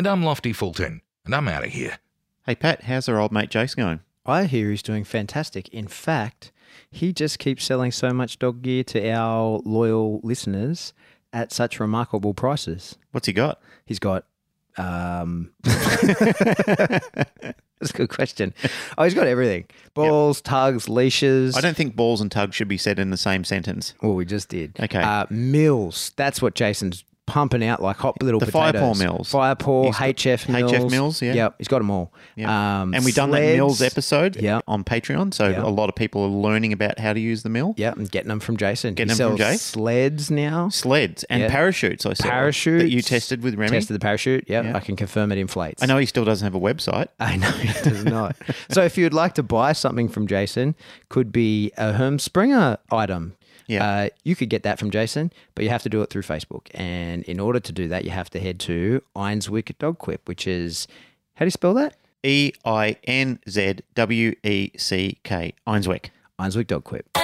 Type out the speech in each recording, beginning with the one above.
And I'm Lofty Fulton, and I'm out of here. Hey Pat, how's our old mate Jace going? I hear he's doing fantastic. In fact, he just keeps selling so much dog gear to our loyal listeners at such remarkable prices. What's he got? He's got. Um, that's a good question. Oh, he's got everything: balls, tugs, leashes. I don't think balls and tugs should be said in the same sentence. Well, we just did. Okay. Uh, mills. That's what Jason's pumping out like hot little The potatoes. Firepaw mills. Firepaw, HF mills. HF mills, yeah. Yep, he's got them all. Yeah. Um, and we've done that. Mills episode Yep. on Patreon, so Yep. a lot of people are learning about how to use the mill. Yep, and getting them from Jason. Getting he them from Jace? sleds now. Sleds and Yeah. parachutes, I saw. Parachutes. That you tested with Remy. Tested the parachute. Yep, Yeah. I can confirm it inflates. I know he still doesn't have a website. I know it does not. so if you'd like to buy something from Jason, could be a Herm Sprenger item. Yeah. Uh, you could get that from Jason, but you have to do it through Facebook. And in order to do that, you have to head to Einzweck Dog Quip, which is how do you spell that? E I N Z W E C K. Einzweck. Einzweck Dog Quip.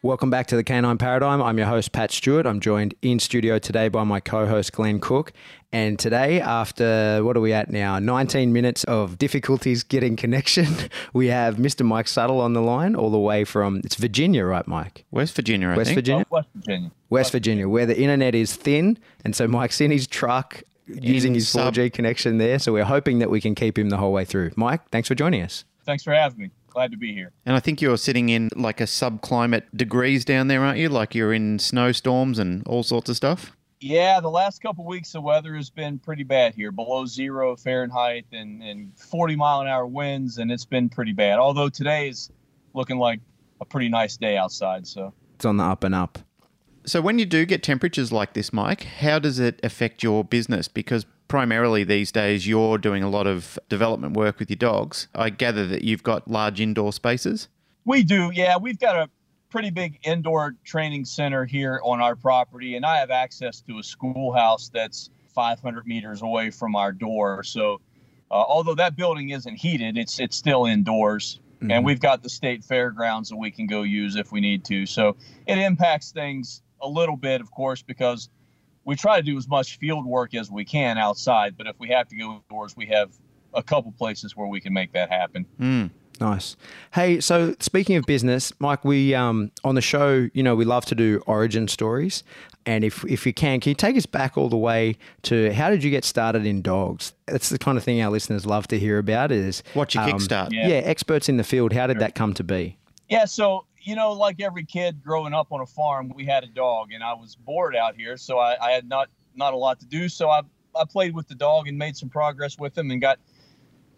Welcome back to the Canine Paradigm. I'm your host, Pat Stuart. I'm joined in studio today by my co host, Glenn Cooke. And today, after what are we at now? 19 minutes of difficulties getting connection, we have Mr. Mike Suttle on the line, all the way from, it's Virginia, right, Mike? West Virginia, I West think. Virginia? Oh, West Virginia. West Virginia, where the internet is thin. And so Mike's in his truck using In his sub- 4G connection there. So we're hoping that we can keep him the whole way through. Mike, thanks for joining us. Thanks for having me. Glad to be here. And I think you're sitting in like a subclimate degrees down there, aren't you? Like you're in snowstorms and all sorts of stuff. Yeah, the last couple weeks the weather has been pretty bad here, below zero Fahrenheit and, and 40 mile an hour winds, and it's been pretty bad. Although today is looking like a pretty nice day outside. So It's on the up and up. So when you do get temperatures like this, Mike, how does it affect your business? Because primarily these days you're doing a lot of development work with your dogs. I gather that you've got large indoor spaces. we do, yeah, we've got a pretty big indoor training center here on our property, and I have access to a schoolhouse that's 500 meters away from our door. So uh, although that building isn't heated, it's it's still indoors. and we've got the state fairgrounds that we can go use if we need to. So it impacts things a little bit, of course, because we try to do as much field work as we can outside. But if we have to go indoors, we have a couple places where we can make that happen. Mm. Nice. Hey, so speaking of business, Mike, we um, on the show, you know, we love to do origin stories, and if if you can, can you take us back all the way to how did you get started in dogs? That's the kind of thing our listeners love to hear about. Is What's your um, kickstart? Yeah. Yeah. experts in the field. How did that come to be? Yeah, so you know, like every kid growing up on a farm, we had a dog, and I was bored out here, so I, I had not not a lot to do. So I I played with the dog and made some progress with him, and got.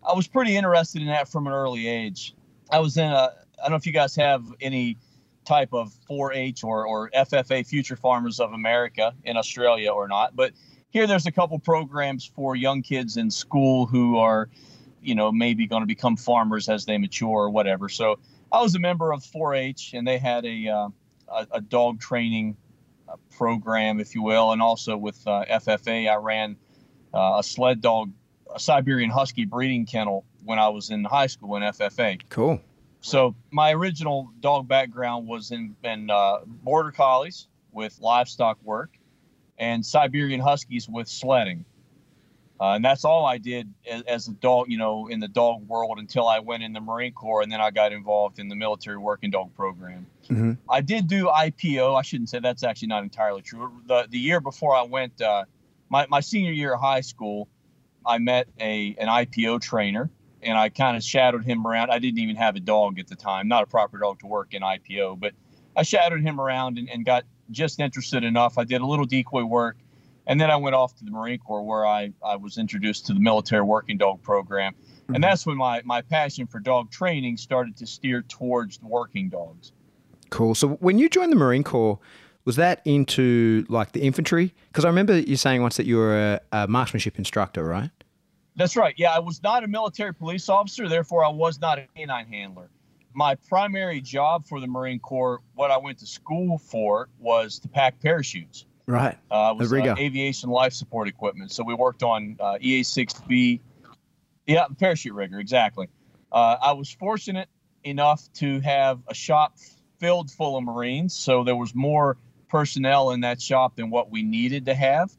I was pretty interested in that from an early age. I was in a. I don't know if you guys have any type of 4-H or or FFA Future Farmers of America in Australia or not, but here there's a couple programs for young kids in school who are, you know, maybe going to become farmers as they mature or whatever. So I was a member of 4-H, and they had a uh, a, a dog training uh, program, if you will, and also with uh, FFA, I ran uh, a sled dog, a Siberian Husky breeding kennel when I was in high school in FFA. Cool. So my original dog background was in, in uh, border collies with livestock work, and Siberian Huskies with sledding. Uh, and that's all I did as, as a dog, you know, in the dog world until I went in the Marine Corps and then I got involved in the military working dog program. Mhm. I did do IPO. I shouldn't say that's actually not entirely true. The, the year before I went, uh, my, my senior year of high school, I met a an IPO trainer and I kind of shadowed him around. I didn't even have a dog at the time, not a proper dog to work in IPO, but I shadowed him around and, and got just interested enough. I did a little decoy work And then I went off to the Marine Corps where I, I was introduced to the military working dog program. Mhm. And that's when my, my passion for dog training started to steer towards working dogs. Cool. So when you joined the Marine Corps, was that into like the infantry? Because I remember you saying once that you were a, a marksmanship instructor, right? That's right. Yeah, I was not a military police officer, therefore I was not a canine handler. My primary job for the Marine Corps, what I went to school for, was to pack parachutes. Right. Uh, was uh, aviation life support equipment. So we worked on uh, EA6B. Yeah, the parachute rigger, exactly. Uh, I was fortunate enough to have a shop filled full of Marines. So there was more personnel in that shop than what we needed to have.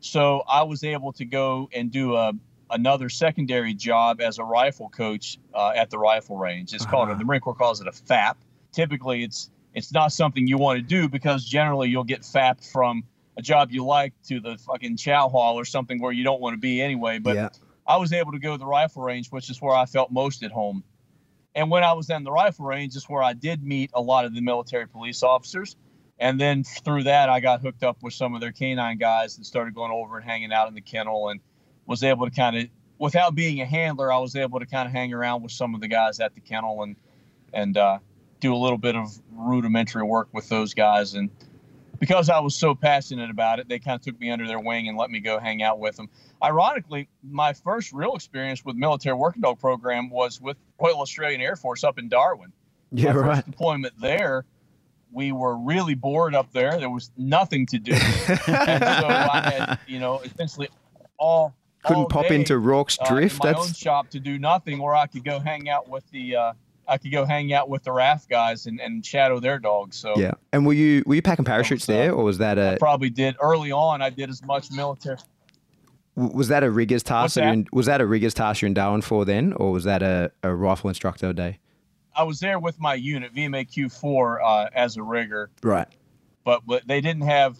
So I was able to go and do a, another secondary job as a rifle coach uh, at the rifle range. It's called, Uh-huh. the Marine Corps calls it a FAP. Typically, it's it's not something you want to do because generally you'll get fapped from a job you like to the fucking chow hall or something where you don't want to be anyway. But yeah. I was able to go to the rifle range, which is where I felt most at home. And when I was in the rifle range, is where I did meet a lot of the military police officers. And then through that, I got hooked up with some of their canine guys and started going over and hanging out in the kennel and was able to kind of, without being a handler, I was able to kind of hang around with some of the guys at the kennel and, and, uh, do a little bit of rudimentary work with those guys. And because I was so passionate about it, they kind of took me under their wing and let me go hang out with them. Ironically, my first real experience with military working dog program was with Royal Australian Air Force up in Darwin. Yeah, my right. first deployment there, we were really bored up there. There was nothing to do. and so I had, you know, essentially all Couldn't all pop day, into Rourke's uh, in Drift. my own shop to do nothing, or I could go hang out with the uh, I could go hang out with the RAF guys and, and shadow their dogs. So yeah. And were you were you packing parachutes uh, there, or was that I a probably did early on. I did as much military. was that a riggers task? That you're that? in- was that a riggers task you're in Darwin for then, or was that a, a rifle instructor day? I was there with my unit VMAQ4 uh, as a rigger, Right. but but they didn't have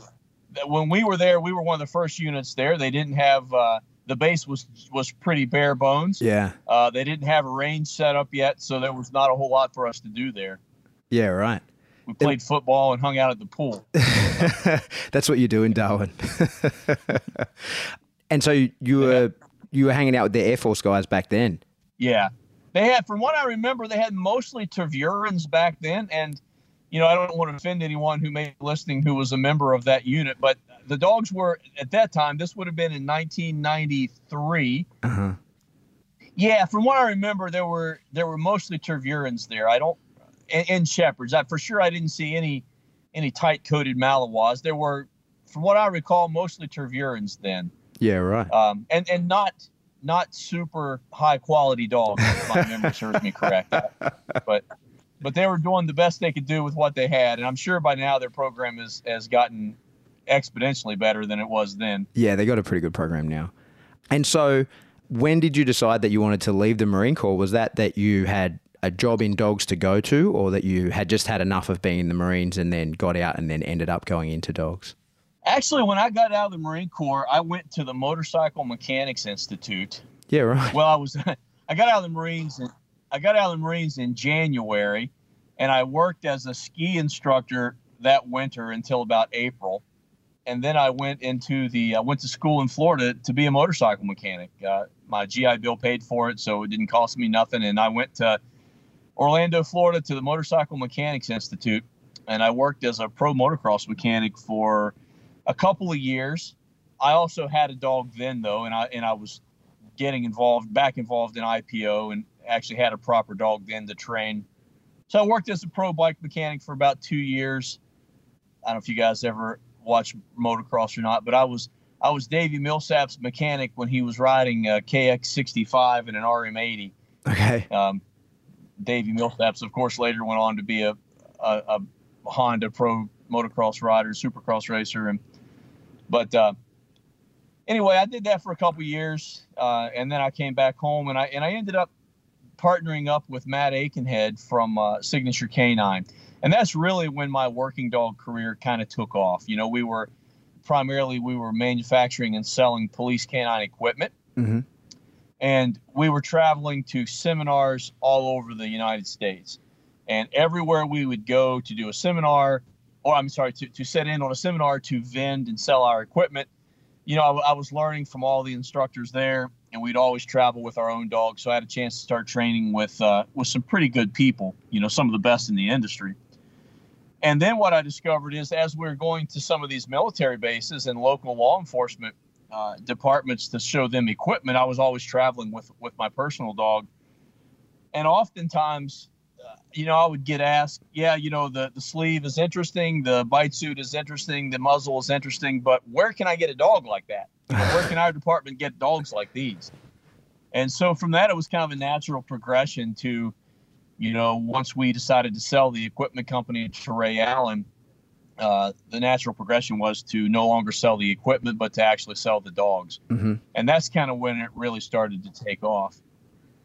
when we were there. We were one of the first units there. They didn't have uh, the base was was pretty bare bones. Yeah. Uh, they didn't have a range set up yet, so there was not a whole lot for us to do there. Yeah. Right. We played football and hung out at the pool. That's what you do in Darwin. and so you were you were hanging out with the Air Force guys back then. Yeah. They had, from what I remember, they had mostly Tervurens back then. And, you know, I don't want to offend anyone who may be listening who was a member of that unit, but the dogs were, at that time, this would have been in 1993. Uh huh. Yeah, from what I remember, there were there were mostly Tervurens there. I don't, and, and shepherds. I, for sure, I didn't see any any tight coated Malinois. There were, from what I recall, mostly Tervurens then, Yeah. Right. um, and and not not super high quality dogs. If my memory serves me correct, but but they were doing the best they could do with what they had, and I'm sure by now their program is has gotten exponentially better than it was then. Yeah, they got a pretty good program now. And so, when did you decide that you wanted to leave the Marine Corps? Was that that you had a job in dogs to go to, or that you had just had enough of being in the Marines and then got out and then ended up going into dogs? Actually, when I got out of the Marine Corps, I went to the Motorcycle Mechanics Institute. Yeah, right. Well, I was I got out of the Marines and I got out of the Marines in January, and I worked as a ski instructor that winter until about April, and then I went into the I went to school in Florida to be a motorcycle mechanic. Uh, my GI Bill paid for it, so it didn't cost me nothing, and I went to Orlando, Florida, to the Motorcycle Mechanics Institute, and I worked as a pro motocross mechanic for a couple of years. I also had a dog then, though, and I and I was getting involved, back involved in IPO, and actually had a proper dog then to train. So I worked as a pro bike mechanic for about two years. I don't know if you guys ever watch motocross or not, but I was I was Davi Millsap's mechanic when he was riding a KX65 and an RM80. Okay. Um, Davi Millsaps, of course, later went on to be a, a, a Honda Pro motocross rider, supercross racer, and but uh, anyway, I did that for a couple years, uh, and then I came back home, and I and I ended up partnering up with Matt Aikenhead from uh, Signature Canine, and that's really when my working dog career kind of took off. You know, we were primarily we were manufacturing and selling police canine equipment hmm and we were traveling to seminars all over the United States. And everywhere we would go to do a seminar, or I'm sorry, to, to set in on a seminar to vend and sell our equipment, you know, I, I, was learning from all the instructors there, and we'd always travel with our own dogs. So I had a chance to start training with uh, with some pretty good people, you know, some of the best in the industry. And then what I discovered is as we are going to some of these military bases and local law enforcement uh, departments to show them equipment, I was always traveling with with my personal dog, and oftentimes you know, I would get asked, yeah, you know, the, the sleeve is interesting, the bite suit is interesting, the muzzle is interesting, but where can I get a dog like that? Where can our department get dogs like these? And so from that, it was kind of a natural progression to, you know, once we decided to sell the equipment company to Ray Allen, uh, the natural progression was to no longer sell the equipment, but to actually sell the dogs. Mm-hmm. And that's kind of when it really started to take off.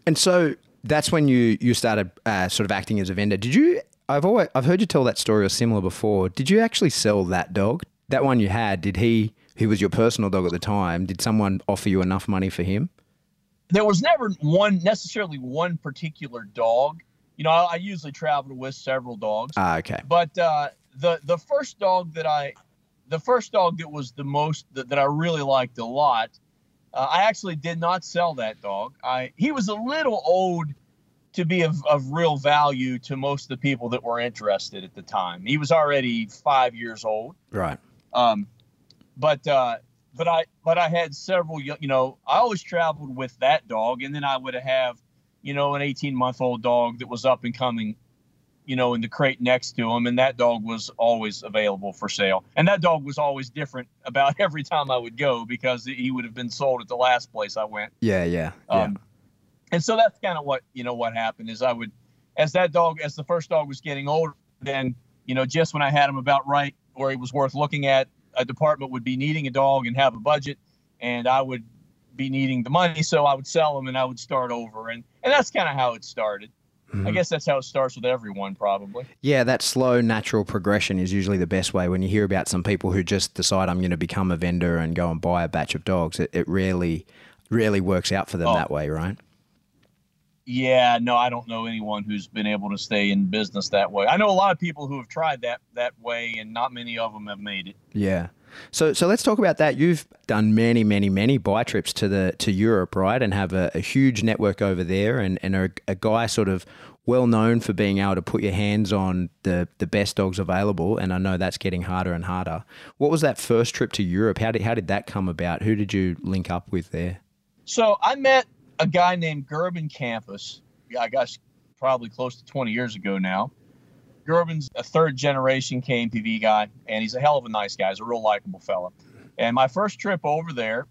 And so that's when you you started uh, sort of acting as a vendor. Did you? I've always I've heard you tell that story or similar before. Did you actually sell that dog? That one you had? Did he? He was your personal dog at the time. Did someone offer you enough money for him? There was never one necessarily one particular dog. You know, I, I usually traveled with several dogs. Ah, okay. But uh, the the first dog that I, the first dog that was the most that, that I really liked a lot uh, I actually did not sell that dog. I he was a little old to be of, of real value to most of the people that were interested at the time. He was already five years old. Right. Um, but uh, but I but I had several. You know, I always traveled with that dog, and then I would have, you know, an 18 month old dog that was up and coming you know, in the crate next to him, and that dog was always available for sale. And that dog was always different about every time I would go because he would have been sold at the last place I went. Yeah, yeah, yeah. Um, and so that's kind of what you know what happened is I would, as that dog, as the first dog was getting older, then you know just when I had him about right where he was worth looking at, a department would be needing a dog and have a budget, and I would be needing the money, so I would sell them and I would start over, and and that's kind of how it started. Mm-hmm. I guess that's how it starts with everyone, probably. Yeah, that slow, natural progression is usually the best way. When you hear about some people who just decide, I'm going to become a vendor and go and buy a batch of dogs, it, it rarely, rarely works out for them oh. that way, right? Yeah, no, I don't know anyone who's been able to stay in business that way. I know a lot of people who have tried that that way, and not many of them have made it. Yeah. So, so let's talk about that. You've done many, many, many buy trips to the to Europe, right, and have a, a huge network over there, and and a, a guy sort of well known for being able to put your hands on the, the best dogs available, and I know that's getting harder and harder. What was that first trip to Europe? How did, how did that come about? Who did you link up with there? So I met a guy named Gerben Campus, Yeah, I guess probably close to 20 years ago now. Gerben's a third generation KNPV guy, and he's a hell of a nice guy. He's a real likable fella. And my first trip over there,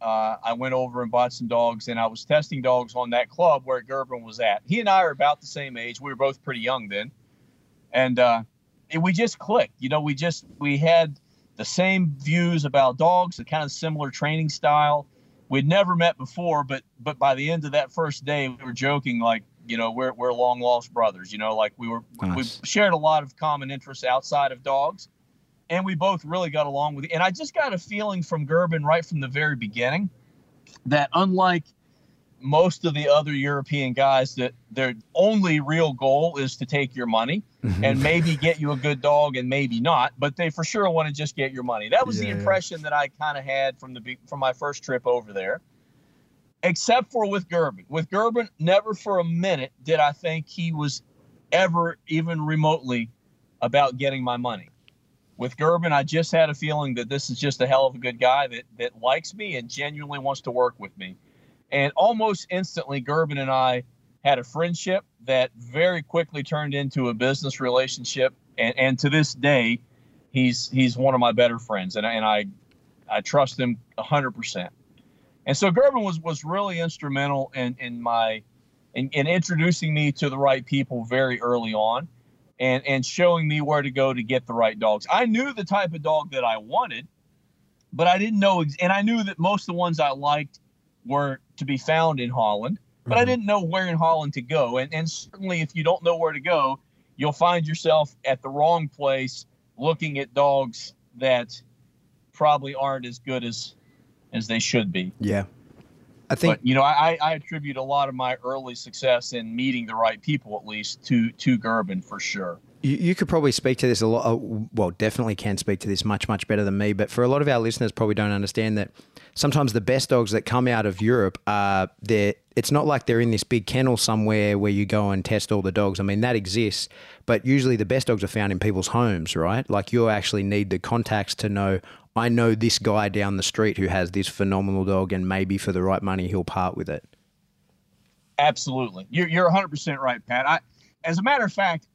uh, I went over and bought some dogs, and I was testing dogs on that club where Gerben was at. He and I are about the same age. We were both pretty young then, and, uh, we just clicked. You know, we just we had the same views about dogs, the kind of similar training style. We'd never met before, but but by the end of that first day, we were joking like, you know, we're we're long lost brothers. You know, like we were nice. we shared a lot of common interests outside of dogs and we both really got along with it. And I just got a feeling from Gerben right from the very beginning that unlike most of the other European guys, that their only real goal is to take your money mm-hmm. and maybe get you a good dog and maybe not, but they for sure want to just get your money. That was yeah. the impression that I kind of had from the from my first trip over there. Except for with Gerben. With Gerben, never for a minute did I think he was ever even remotely about getting my money with Gerben, I just had a feeling that this is just a hell of a good guy that that likes me and genuinely wants to work with me. And almost instantly, Gerben and I had a friendship that very quickly turned into a business relationship. And, and to this day, he's he's one of my better friends, and, and I I trust him hundred percent. And so Gerben was was really instrumental in in my in, in introducing me to the right people very early on and and showing me where to go to get the right dogs. I knew the type of dog that I wanted, but I didn't know and I knew that most of the ones I liked were to be found in Holland, but mm-hmm. I didn't know where in Holland to go. And and certainly if you don't know where to go, you'll find yourself at the wrong place looking at dogs that probably aren't as good as as they should be. Yeah. I think but, you know I, I attribute a lot of my early success in meeting the right people at least to to Gerben for sure. You, you could probably speak to this a lot. uh, Well, definitely can speak to this much, much better than me. But for a lot of our listeners, probably don't understand that sometimes the best dogs that come out of Europe are they're. It's not like they're in this big kennel somewhere where you go and test all the dogs. I mean, that exists, but usually the best dogs are found in people's homes, right? Like you actually need the contacts to know. I know this guy down the street who has this phenomenal dog, and maybe for the right money, he'll part with it. Absolutely. You're, you're 100% right, Pat. I, as a matter of fact,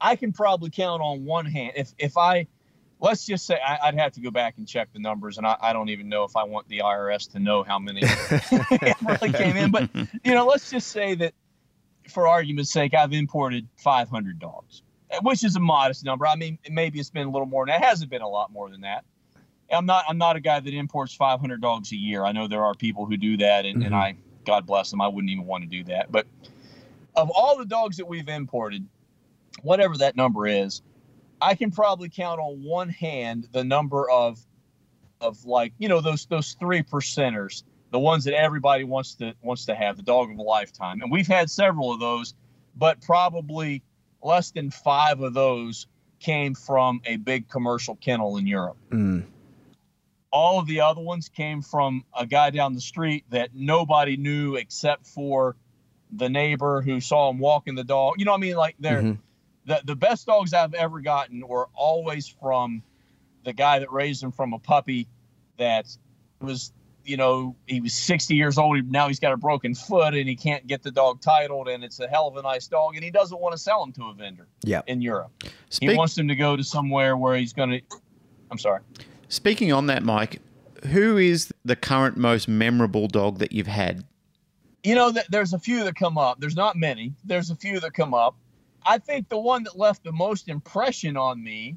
I can probably count on one hand. If, if I, let's just say, I, would have to go back and check the numbers, and I, I, don't even know if I want the IRS to know how many really came in. But, you know, let's just say that for argument's sake, I've imported 500 dogs, which is a modest number. I mean, maybe it's been a little more and. It hasn't been a lot more than that. I'm not, I'm not a guy that imports 500 dogs a year. I know there are people who do that, and, mm-hmm. and I, God bless them. I wouldn't even want to do that. But of all the dogs that we've imported, whatever that number is, I can probably count on one hand the number of of like you know those those three percenters, the ones that everybody wants to wants to have, the dog of a lifetime, and we've had several of those, but probably less than five of those came from a big commercial kennel in Europe. Mm. All of the other ones came from a guy down the street that nobody knew except for the neighbor who saw him walking the dog. You know, what I mean, like they're mm-hmm. The the best dogs I've ever gotten were always from the guy that raised them from a puppy that was, you know, he was 60 years old. Now he's got a broken foot and he can't get the dog titled, and it's a hell of a nice dog, and he doesn't want to sell him to a vendor. Yeah. In Europe, Speak- he wants him to go to somewhere where he's going to. I'm sorry. Speaking on that, Mike, who is the current most memorable dog that you've had? You know, there's a few that come up. There's not many. There's a few that come up. I think the one that left the most impression on me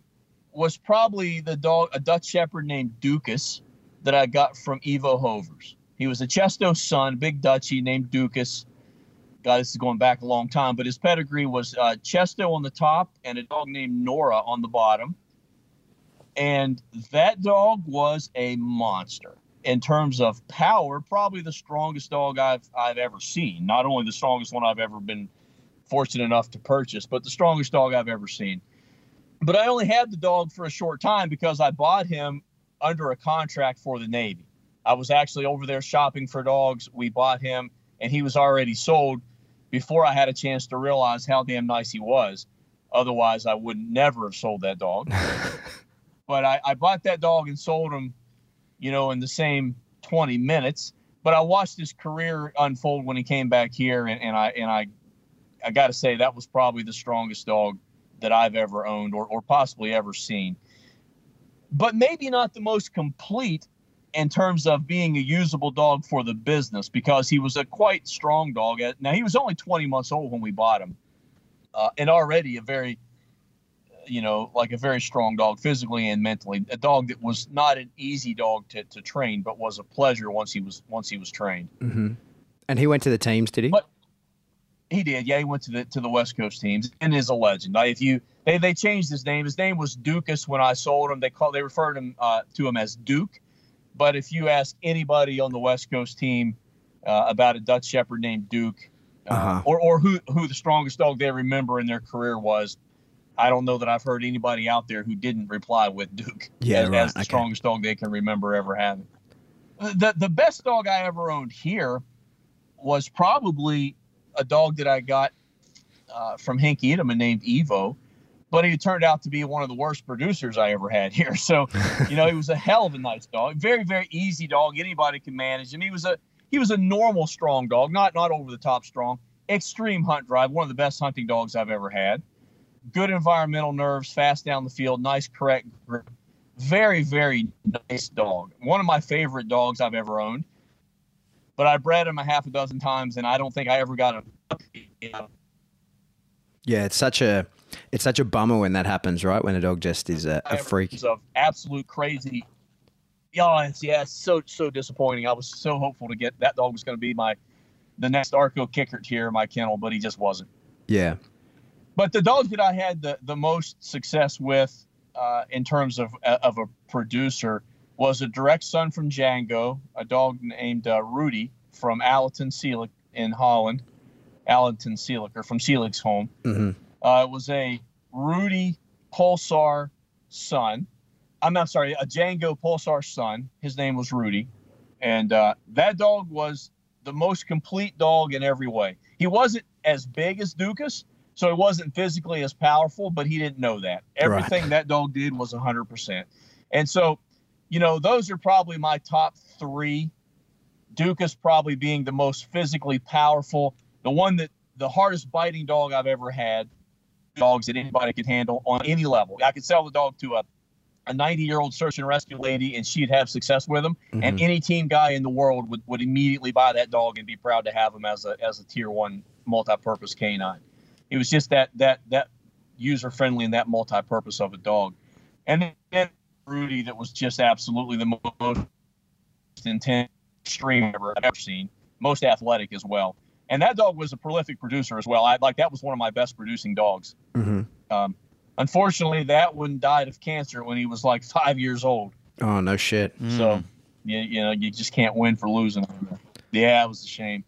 was probably the dog, a Dutch Shepherd named Dukas, that I got from Evo Hovers. He was a Chesto son, big Dutchie named Dukas. God, this is going back a long time, but his pedigree was uh, Chesto on the top and a dog named Nora on the bottom and that dog was a monster in terms of power. Probably the strongest dog I've I've ever seen. Not only the strongest one I've ever been fortunate enough to purchase, but the strongest dog I've ever seen. But I only had the dog for a short time because I bought him under a contract for the Navy. I was actually over there shopping for dogs. We bought him, and he was already sold before I had a chance to realize how damn nice he was. Otherwise, I would never have sold that dog. But I, I bought that dog and sold him, you know, in the same 20 minutes. But I watched his career unfold when he came back here, and, and I and I, I got to say that was probably the strongest dog that I've ever owned or, or possibly ever seen. But maybe not the most complete in terms of being a usable dog for the business because he was a quite strong dog. Now he was only 20 months old when we bought him, uh, and already a very you know, like a very strong dog physically and mentally. A dog that was not an easy dog to, to train, but was a pleasure once he was once he was trained. Mm-hmm. And he went to the teams, did he? But he did. Yeah, he went to the to the West Coast teams and is a legend. If you they, they changed his name. His name was Dukas when I sold him. They call they referred him uh, to him as Duke. But if you ask anybody on the West Coast team uh, about a Dutch Shepherd named Duke, uh, uh-huh. or or who who the strongest dog they remember in their career was, I don't know that I've heard anybody out there who didn't reply with Duke yeah, as, right. as the okay. strongest dog they can remember ever having. The the best dog I ever owned here was probably a dog that I got uh, from Hank Edelman named Evo, but he turned out to be one of the worst producers I ever had here. So, you know, he was a hell of a nice dog, very very easy dog. Anybody can manage him. He was a he was a normal strong dog, not not over the top strong. Extreme hunt drive, one of the best hunting dogs I've ever had good environmental nerves, fast down the field, nice correct grip. Very, very nice dog. One of my favorite dogs I've ever owned. But I bred him a half a dozen times, and I don't think I ever got him. Yeah, it's such a it's such a bummer when that happens, right? When a dog just is a, a freak. Of absolute crazy. Yeah, it's, yeah, it's so so disappointing. I was so hopeful to get that dog was going to be my the next Arco Kickert here in my kennel, but he just wasn't. Yeah, but the dogs that I had the, the most success with uh, in terms of, uh, of a producer was a direct son from Django, a dog named uh, Rudy from Allerton Seelig in Holland. Allerton Seelig, or from Seelig's home. Mm-hmm. Uh, it was a Rudy Pulsar son. I'm not sorry, a Django Pulsar son. His name was Rudy, and uh, that dog was the most complete dog in every way. He wasn't as big as Dukas, so he wasn't physically as powerful, but he didn't know that. Everything right. that dog did was 100%. And so, you know, those are probably my top three. Dukas probably being the most physically powerful, the one that the hardest biting dog I've ever had, dogs that anybody could handle on any level. I could sell the dog to a a 90 year old search and rescue lady and she'd have success with him mm-hmm. and any team guy in the world would, would immediately buy that dog and be proud to have him as a as a tier one multi-purpose canine it was just that that that user friendly and that multi-purpose of a dog and then rudy that was just absolutely the most intense ever i've ever seen most athletic as well and that dog was a prolific producer as well i like that was one of my best producing dogs mm-hmm. um, Unfortunately, that one died of cancer when he was like five years old. Oh no shit! So, mm. you, you know, you just can't win for losing. Yeah, it was a shame.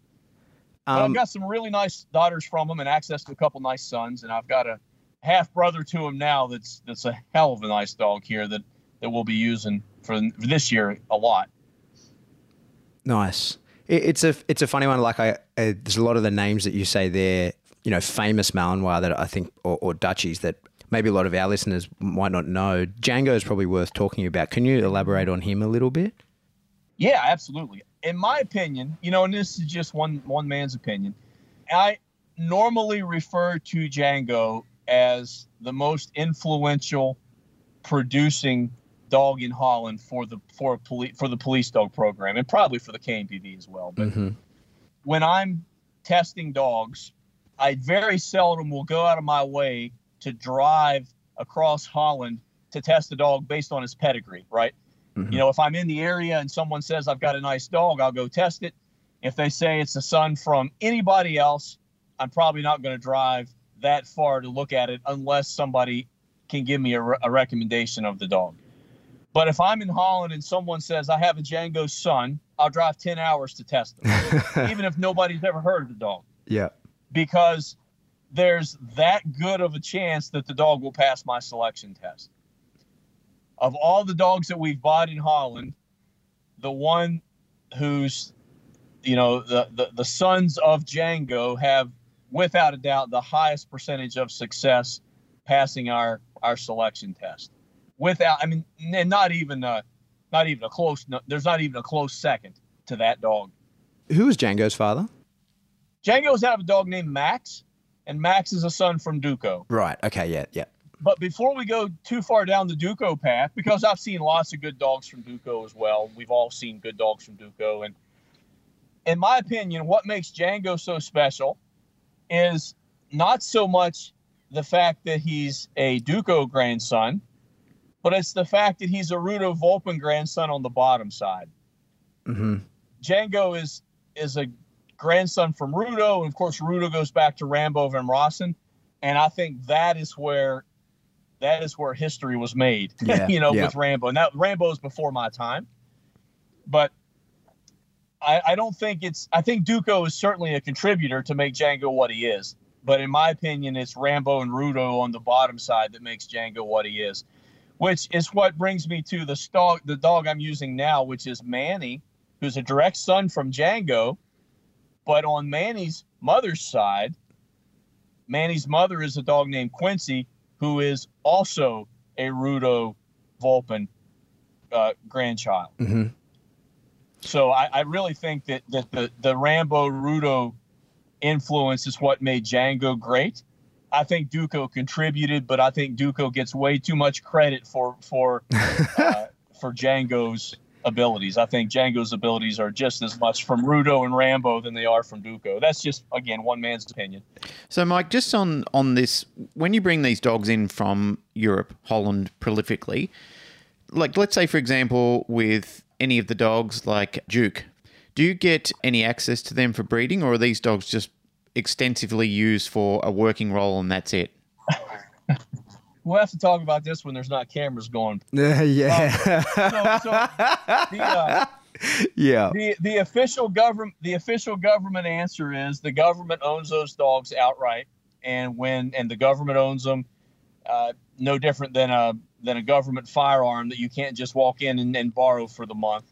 Um, I've got some really nice daughters from him and access to a couple nice sons, and I've got a half brother to him now. That's that's a hell of a nice dog here that that we'll be using for, this year a lot. Nice. It's a it's a funny one. Like I, uh, there's a lot of the names that you say there. You know, famous Malinois that I think, or, or Dutchies that maybe a lot of our listeners might not know. Django is probably worth talking about. Can you elaborate on him a little bit? Yeah, absolutely. In my opinion, you know, and this is just one one man's opinion, I normally refer to Django as the most influential producing dog in Holland for the for police for the police dog program and probably for the KNPV as well. But mm-hmm. when I'm testing dogs, I very seldom will go out of my way to drive across Holland to test a dog based on his pedigree, right? Mm-hmm. You know, if I'm in the area and someone says I've got a nice dog, I'll go test it. If they say it's a son from anybody else, I'm probably not going to drive that far to look at it unless somebody can give me a, re- a recommendation of the dog. But if I'm in Holland and someone says I have a Django son, I'll drive 10 hours to test them, even if nobody's ever heard of the dog. Yeah. Because there's that good of a chance that the dog will pass my selection test. Of all the dogs that we've bought in Holland, the one who's, you know, the, the, the sons of Django have, without a doubt, the highest percentage of success passing our, our selection test. Without, I mean, and not even a, not even a close, there's not even a close second to that dog. Who is Django's father? Django's out of a dog named Max and Max is a son from Duco. Right. Okay. Yeah. Yeah. But before we go too far down the Duco path, because I've seen lots of good dogs from Duco as well. We've all seen good dogs from Duco, and in my opinion, what makes Django so special is not so much the fact that he's a Duco grandson, but it's the fact that he's a Rudo Volpin grandson on the bottom side. Mm-hmm. Django is is a grandson from Rudo, and of course Rudo goes back to Rambo van Rossen, and I think that is where that is where history was made. Yeah, you know, yeah. with Rambo. And that Rambo is before my time, but I, I don't think it's. I think Duco is certainly a contributor to make Django what he is. But in my opinion, it's Rambo and Rudo on the bottom side that makes Django what he is, which is what brings me to the dog, the dog I'm using now, which is Manny, who's a direct son from Django, but on Manny's mother's side, Manny's mother is a dog named Quincy, who is also a Rudo Volpin uh, grandchild. Mm-hmm. So I, I, really think that, that the, the Rambo Rudo influence is what made Django great. I think Duco contributed, but I think Duco gets way too much credit for for uh, for Django's abilities. I think Django's abilities are just as much from Rudo and Rambo than they are from Duco. That's just again one man's opinion. So, Mike, just on on this, when you bring these dogs in from Europe, Holland, prolifically, like let's say for example, with any of the dogs like Duke, do you get any access to them for breeding, or are these dogs just extensively used for a working role and that's it? we'll have to talk about this when there's not cameras going. Uh, yeah. Um, so, so the, uh, yeah. The the official government the official government answer is the government owns those dogs outright, and when and the government owns them uh, no different than a than a government firearm that you can't just walk in and, and borrow for the month.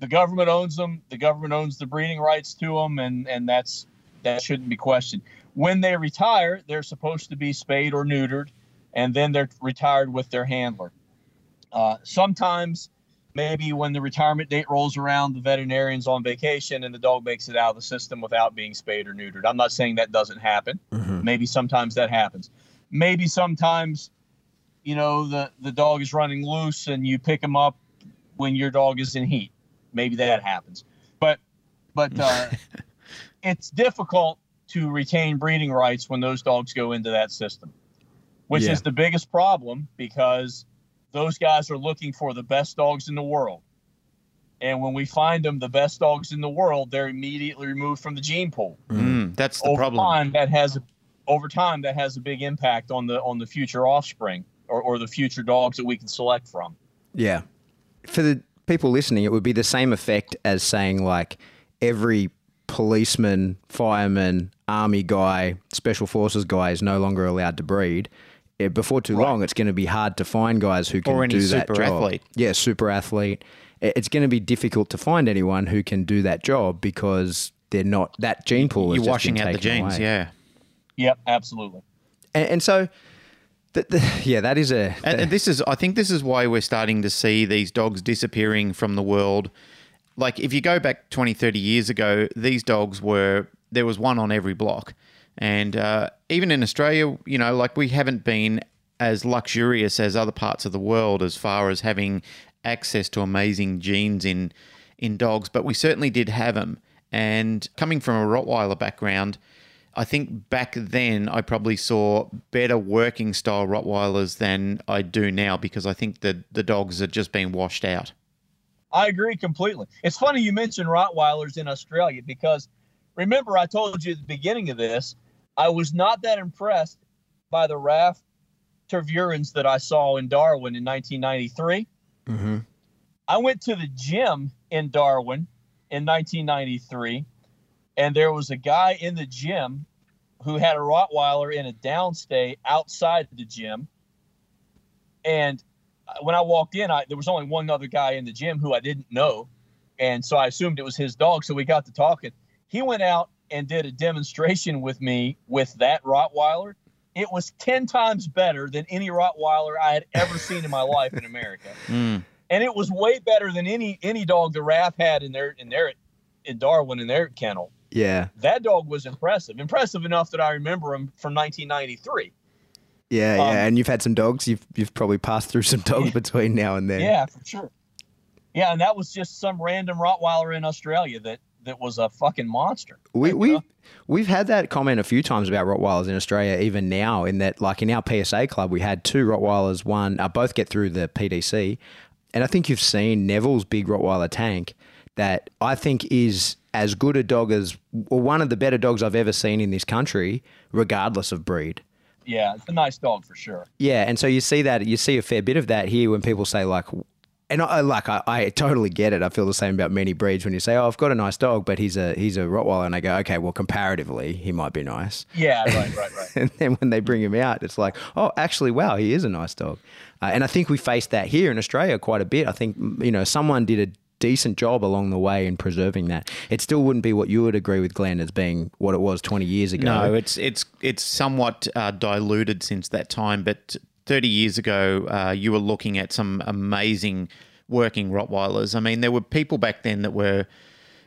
The government owns them. The government owns the breeding rights to them, and and that's that shouldn't be questioned. When they retire, they're supposed to be spayed or neutered, and then they're retired with their handler. Uh, sometimes, maybe when the retirement date rolls around, the veterinarian's on vacation and the dog makes it out of the system without being spayed or neutered. I'm not saying that doesn't happen. Maybe sometimes that happens. Maybe sometimes, you know, the the dog is running loose and you pick him up when your dog is in heat. Maybe that happens. But but uh, it's difficult to retain breeding rights when those dogs go into that system, which Yeah. is the biggest problem because those guys are looking for the best dogs in the world. And when we find them, the best dogs in the world, they're immediately removed from the gene pool. Mm, that's the over problem. time, that has over time that has a big impact on the on the future offspring or, or the future dogs that we can select from. Yeah. For the people listening, it would be the same effect as saying like every policeman, fireman, army guy, special forces guy is no longer allowed to breed. Eh, before too long, it's going to be hard to find guys who can Or any do that super job. athlete. Yeah, super athlete. I- It's going to be difficult to find anyone who can do that job because they're not that gene pool. You're washing out the genes, away. yeah. Yep, absolutely. And, and so, the, the, yeah, that is a And, and this is, I think, this is why we're starting to see these dogs disappearing from the world. Like, if you go back 20, 30 years ago, these dogs were, there was one on every block. And uh, even in Australia, you know, like we haven't been as luxurious as other parts of the world as far as having access to amazing genes in in dogs, but we certainly did have them. And coming from a Rottweiler background, I think back then I probably saw better working style Rottweilers than I do now because I think that the dogs are just being washed out. I agree completely. It's funny you mentioned Rottweilers in Australia because remember I told you at the beginning of this, I was not that impressed by the RAAF Tervurens that I saw in Darwin in 1993. Mhm. I went to the gym in Darwin in 1993, and there was a guy in the gym who had a Rottweiler in a downstay outside the gym. And when I walked in, I, there was only one other guy in the gym who I didn't know. And so I assumed it was his dog. So we got to talking. He went out and did a demonstration with me with that Rottweiler. It was 10 times better than any Rottweiler I had ever seen in my life in America Mm. and it was way better than any any dog the RAF had in their in their in Darwin in their kennel. yeah, That dog was impressive, impressive enough that I remember him from 1993. Yeah, Um, yeah. And you've had some dogs. You've you've probably passed through some dogs between now and then. Yeah, for sure. Yeah, and that was just some random Rottweiler in Australia that that was a fucking monster. We we uh, we've had that comment a few times about Rottweilers in Australia, even now. In that, like in our PSA club, we had two Rottweilers. One, uh, both get through the PDC, and I think you've seen Neville's big Rottweiler tank. That I think is as good a dog as, or one of the better dogs I've ever seen in this country, regardless of breed. Yeah, it's a nice dog for sure. Yeah, and so you see that you see a fair bit of that here when people say like, and I like I, I totally get it. I feel the same about many breeds when you say, "Oh, I've got a nice dog, but he's a he's a Rottweiler," and I go, "Okay, well, comparatively, he might be nice." Yeah, right, right, right. And then when they bring him out, it's like, "Oh, actually, wow, he is a nice dog." Uh, and I think we faced that here in Australia quite a bit. I think you know someone did a decent job along the way in preserving that. It still wouldn't be what you would agree with, Glenn, as being what it was twenty years ago. No, it's it's it's somewhat uh, diluted since that time. But 30 years ago, uh, you were looking at some amazing working Rottweilers. I mean, there were people back then that were.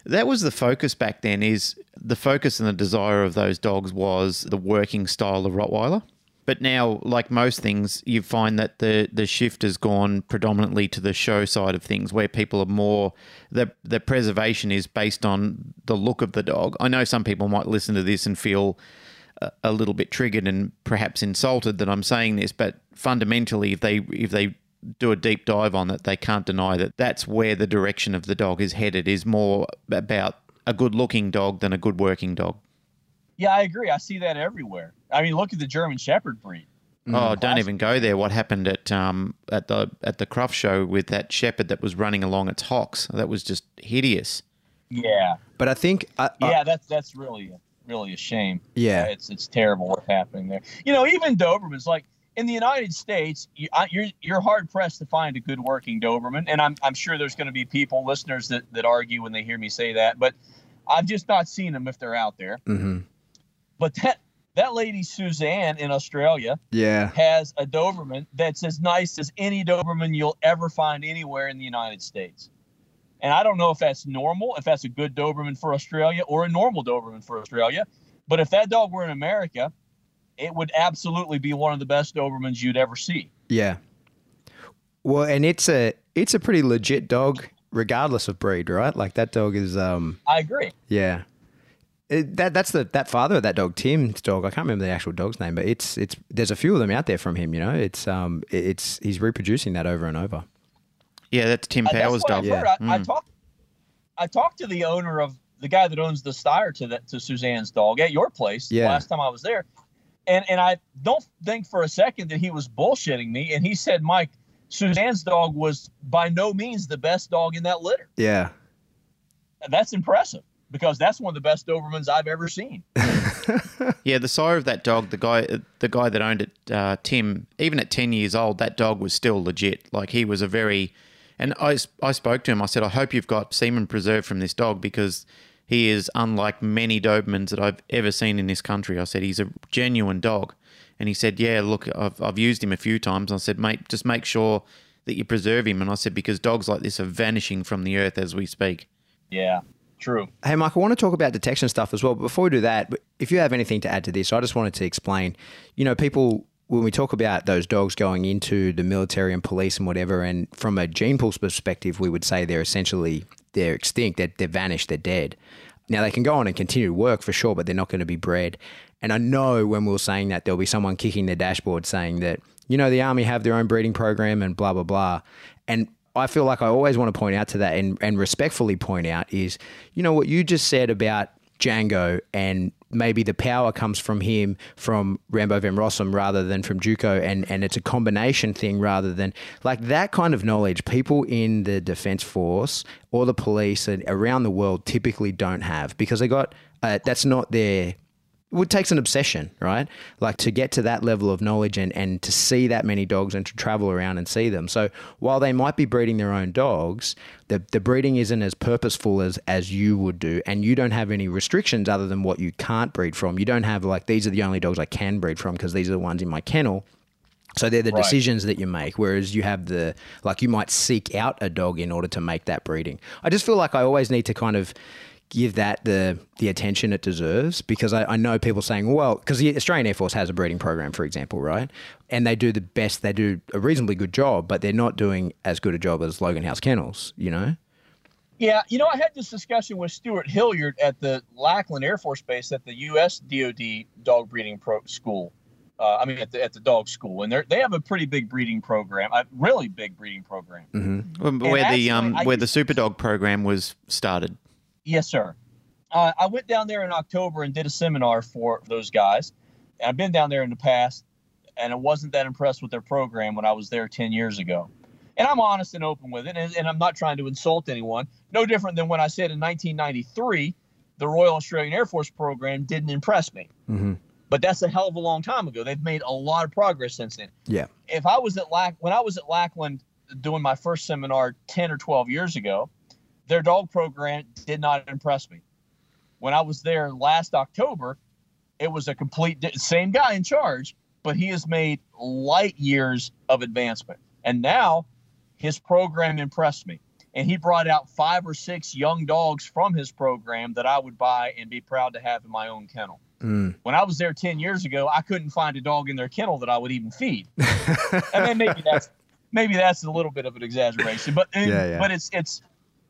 That was the focus back then. Is the focus and the desire of those dogs was the working style of Rottweiler. But now, like most things, you find that the the shift has gone predominantly to the show side of things, where people are more the the preservation is based on the look of the dog. I know some people might listen to this and feel a, a little bit triggered and perhaps insulted that I'm saying this, but fundamentally, if they if they do a deep dive on it, they can't deny that that's where the direction of the dog is headed. Is more about a good looking dog than a good working dog. Yeah, I agree. I see that everywhere. I mean, look at the German Shepherd breed. Oh, don't even go there. What happened at um at the at the Crufts show with that shepherd that was running along its hocks? That was just hideous. Yeah, but I think I, I- yeah, that's that's really really a shame. Yeah. Uh, it's it's terrible what's happening there. You know, even Dobermans, like in the United States, you, I, you're you're hard pressed to find a good working Doberman, and I'm I'm sure there's going to be people listeners that that argue when they hear me say that, but I've just not seen them if they're out there. Mm-hmm. But that that lady Suzanne in Australia Yeah. has a Doberman that's as nice as any Doberman you'll ever find anywhere in the United States. And I don't know if that's normal, if that's a good Doberman for Australia or a normal Doberman for Australia. But if that dog were in America, it would absolutely be one of the best Dobermans you'd ever see. Yeah. Well, and it's a it's a pretty legit dog, regardless of breed, right? Like that dog is, um, I agree. yeah. It, that that's the that father of that dog, Tim's dog. I can't remember the actual dog's name, but it's it's there's a few of them out there from him. You know, it's um it- it's he's reproducing that over and over. Yeah, that's Tim Uh, that's Powers' what dog. I've Yeah. heard. I, I Mm. talked. I talked to the owner of the guy that owns the stire to that to Suzanne's dog at your place Yeah. last time I was there, and and I don't think for a second that he was bullshitting me. And he said, Mike, Suzanne's dog was by no means the best dog in that litter. Yeah. And that's impressive because that's one of the best Dobermans I've ever seen. Yeah, the sire of that dog, the guy, the guy that owned it, uh, Tim. Even at ten years old, that dog was still legit. Like he was a very, and I, I spoke to him. I said, I hope you've got semen preserved from this dog because he is unlike many Dobermans that I've ever seen in this country. I said he's a genuine dog, and he said, Yeah, look, I've I've used him a few times. I said, mate, just make sure that you preserve him. And I said because dogs like this are vanishing from the earth as we speak. Yeah, true. Hey, Mike, I want to talk about detection stuff as well. But before we do that, if you have anything to add to this, I just wanted to explain. You know, people when we talk about those dogs going into the military and police and whatever, and from a gene pool's perspective, we would say they're essentially they're extinct, they're, they're vanished, they're dead. Now they can go on and continue to work for sure, but they're not going to be bred. And I know when we are saying that, there'll be someone kicking their dashboard saying that you know the army have their own breeding program and blah blah blah. And I feel like I always want to point out to that and, and respectfully point out is, you know, what you just said about Django and maybe the power comes from him from Rambo Van Rossum rather than from Juco and, and it's a combination thing rather than like that kind of knowledge people in the defense force or the police and around the world typically don't have because they got uh, that's not their it takes an obsession, right? Like to get to that level of knowledge and, and to see that many dogs and to travel around and see them. So while they might be breeding their own dogs, the, the breeding isn't as purposeful as, as you would do. And you don't have any restrictions other than what you can't breed from. You don't have like, these are the only dogs I can breed from because these are the ones in my kennel. So they're the Right. decisions that you make, whereas you have the like you might seek out a dog in order to make that breeding. I just feel like I always need to kind of give that the the attention it deserves because I, I know people saying, well, because the Australian Air Force has a breeding program, for example, right? And they do the best, they do a reasonably good job, but they're not doing as good a job as Logan House Kennels, you know? Yeah, you know, I had this discussion with Stewart Hilliard at the Lackland Air Force Base at the U.S. DoD dog breeding pro school. Uh, I mean, at the, at the dog school, and they they have a pretty big breeding program, a really big breeding program. Where the um where the super dog program was started. Yes, sir. Uh, I went down there in October and did a seminar for those guys. I've been down there in the past, and I wasn't that impressed with their program when I was there 10 years ago. And I'm honest and open with it, and, and I'm not trying to insult anyone. No different than when I said in 1993, the Royal Australian Air Force program didn't impress me. Mm-hmm. But that's a hell of a long time ago. They've made a lot of progress since then. Yeah. If I was at Lack when I was at Lackland doing my first seminar 10 or 12 years ago, their dog program did not impress me. When I was there last October, it was a complete di- same guy in charge, but he has made light years of advancement. And now his program impressed me. And he brought out five or six young dogs from his program that I would buy and be proud to have in my own kennel. Mm. When I was there 10 years ago, I couldn't find a dog in their kennel that I would even feed. and then maybe that's maybe that's a little bit of an exaggeration, but Yeah, yeah. but it's it's